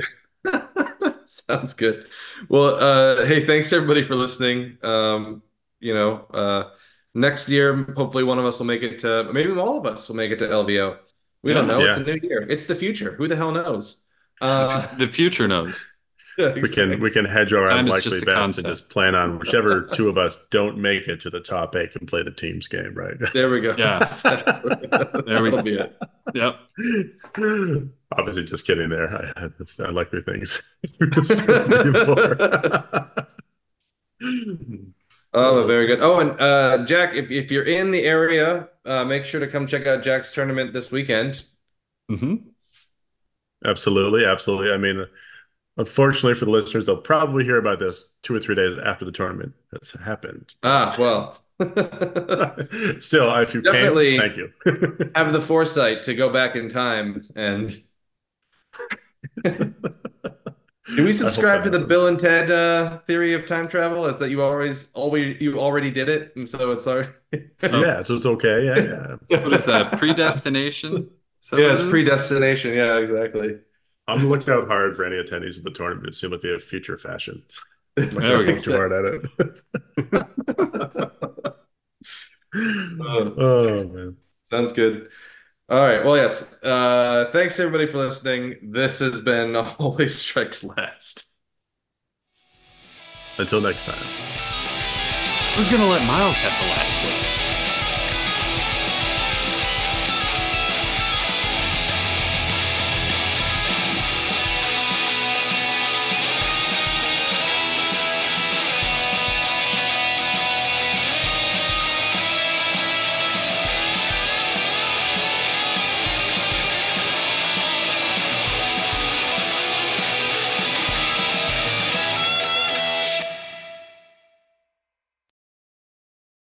[SPEAKER 1] sounds good. Well, uh, hey, thanks everybody for listening. Um, you know, uh, next year, hopefully one of us will make it to, maybe all of us will make it to LVO. We yeah, don't know. Yeah. It's a new year. It's the future. Who the hell knows?
[SPEAKER 3] Uh, the future knows
[SPEAKER 2] we can we can hedge our Time unlikely bets and just plan on whichever two of us don't make it to the top eight can play the teams game, right?
[SPEAKER 1] There we go.
[SPEAKER 3] Yeah, there we go. Be it. Yep.
[SPEAKER 2] Obviously, just kidding. There, I had unlikely things.
[SPEAKER 1] oh, very good. Oh, and uh, Jack, if if you're in the area, uh, make sure to come check out Jack's tournament this weekend.
[SPEAKER 2] Mm-hmm. Absolutely, absolutely. I mean Unfortunately for the listeners, they'll probably hear about this two or three days after the tournament has happened.
[SPEAKER 1] Ah, well.
[SPEAKER 2] Still, if you Definitely can, thank you.
[SPEAKER 1] have the foresight to go back in time and. Do we subscribe to the Bill and Ted uh, theory of time travel? Is that you always always you already did it, and so it's already
[SPEAKER 2] yeah, so it's okay. Yeah,
[SPEAKER 3] yeah. what is that? Predestination?
[SPEAKER 1] yeah, it's predestination. Yeah, exactly.
[SPEAKER 2] I'm looking out hard for any attendees of the tournament. to seems like they have future fashion. There we go. Too hard at it.
[SPEAKER 1] oh, oh man, sounds good. All right. Well, yes. Uh, thanks everybody for listening. This has been Always Strikes Last.
[SPEAKER 2] Until next time.
[SPEAKER 3] Who's gonna let Miles have the last word?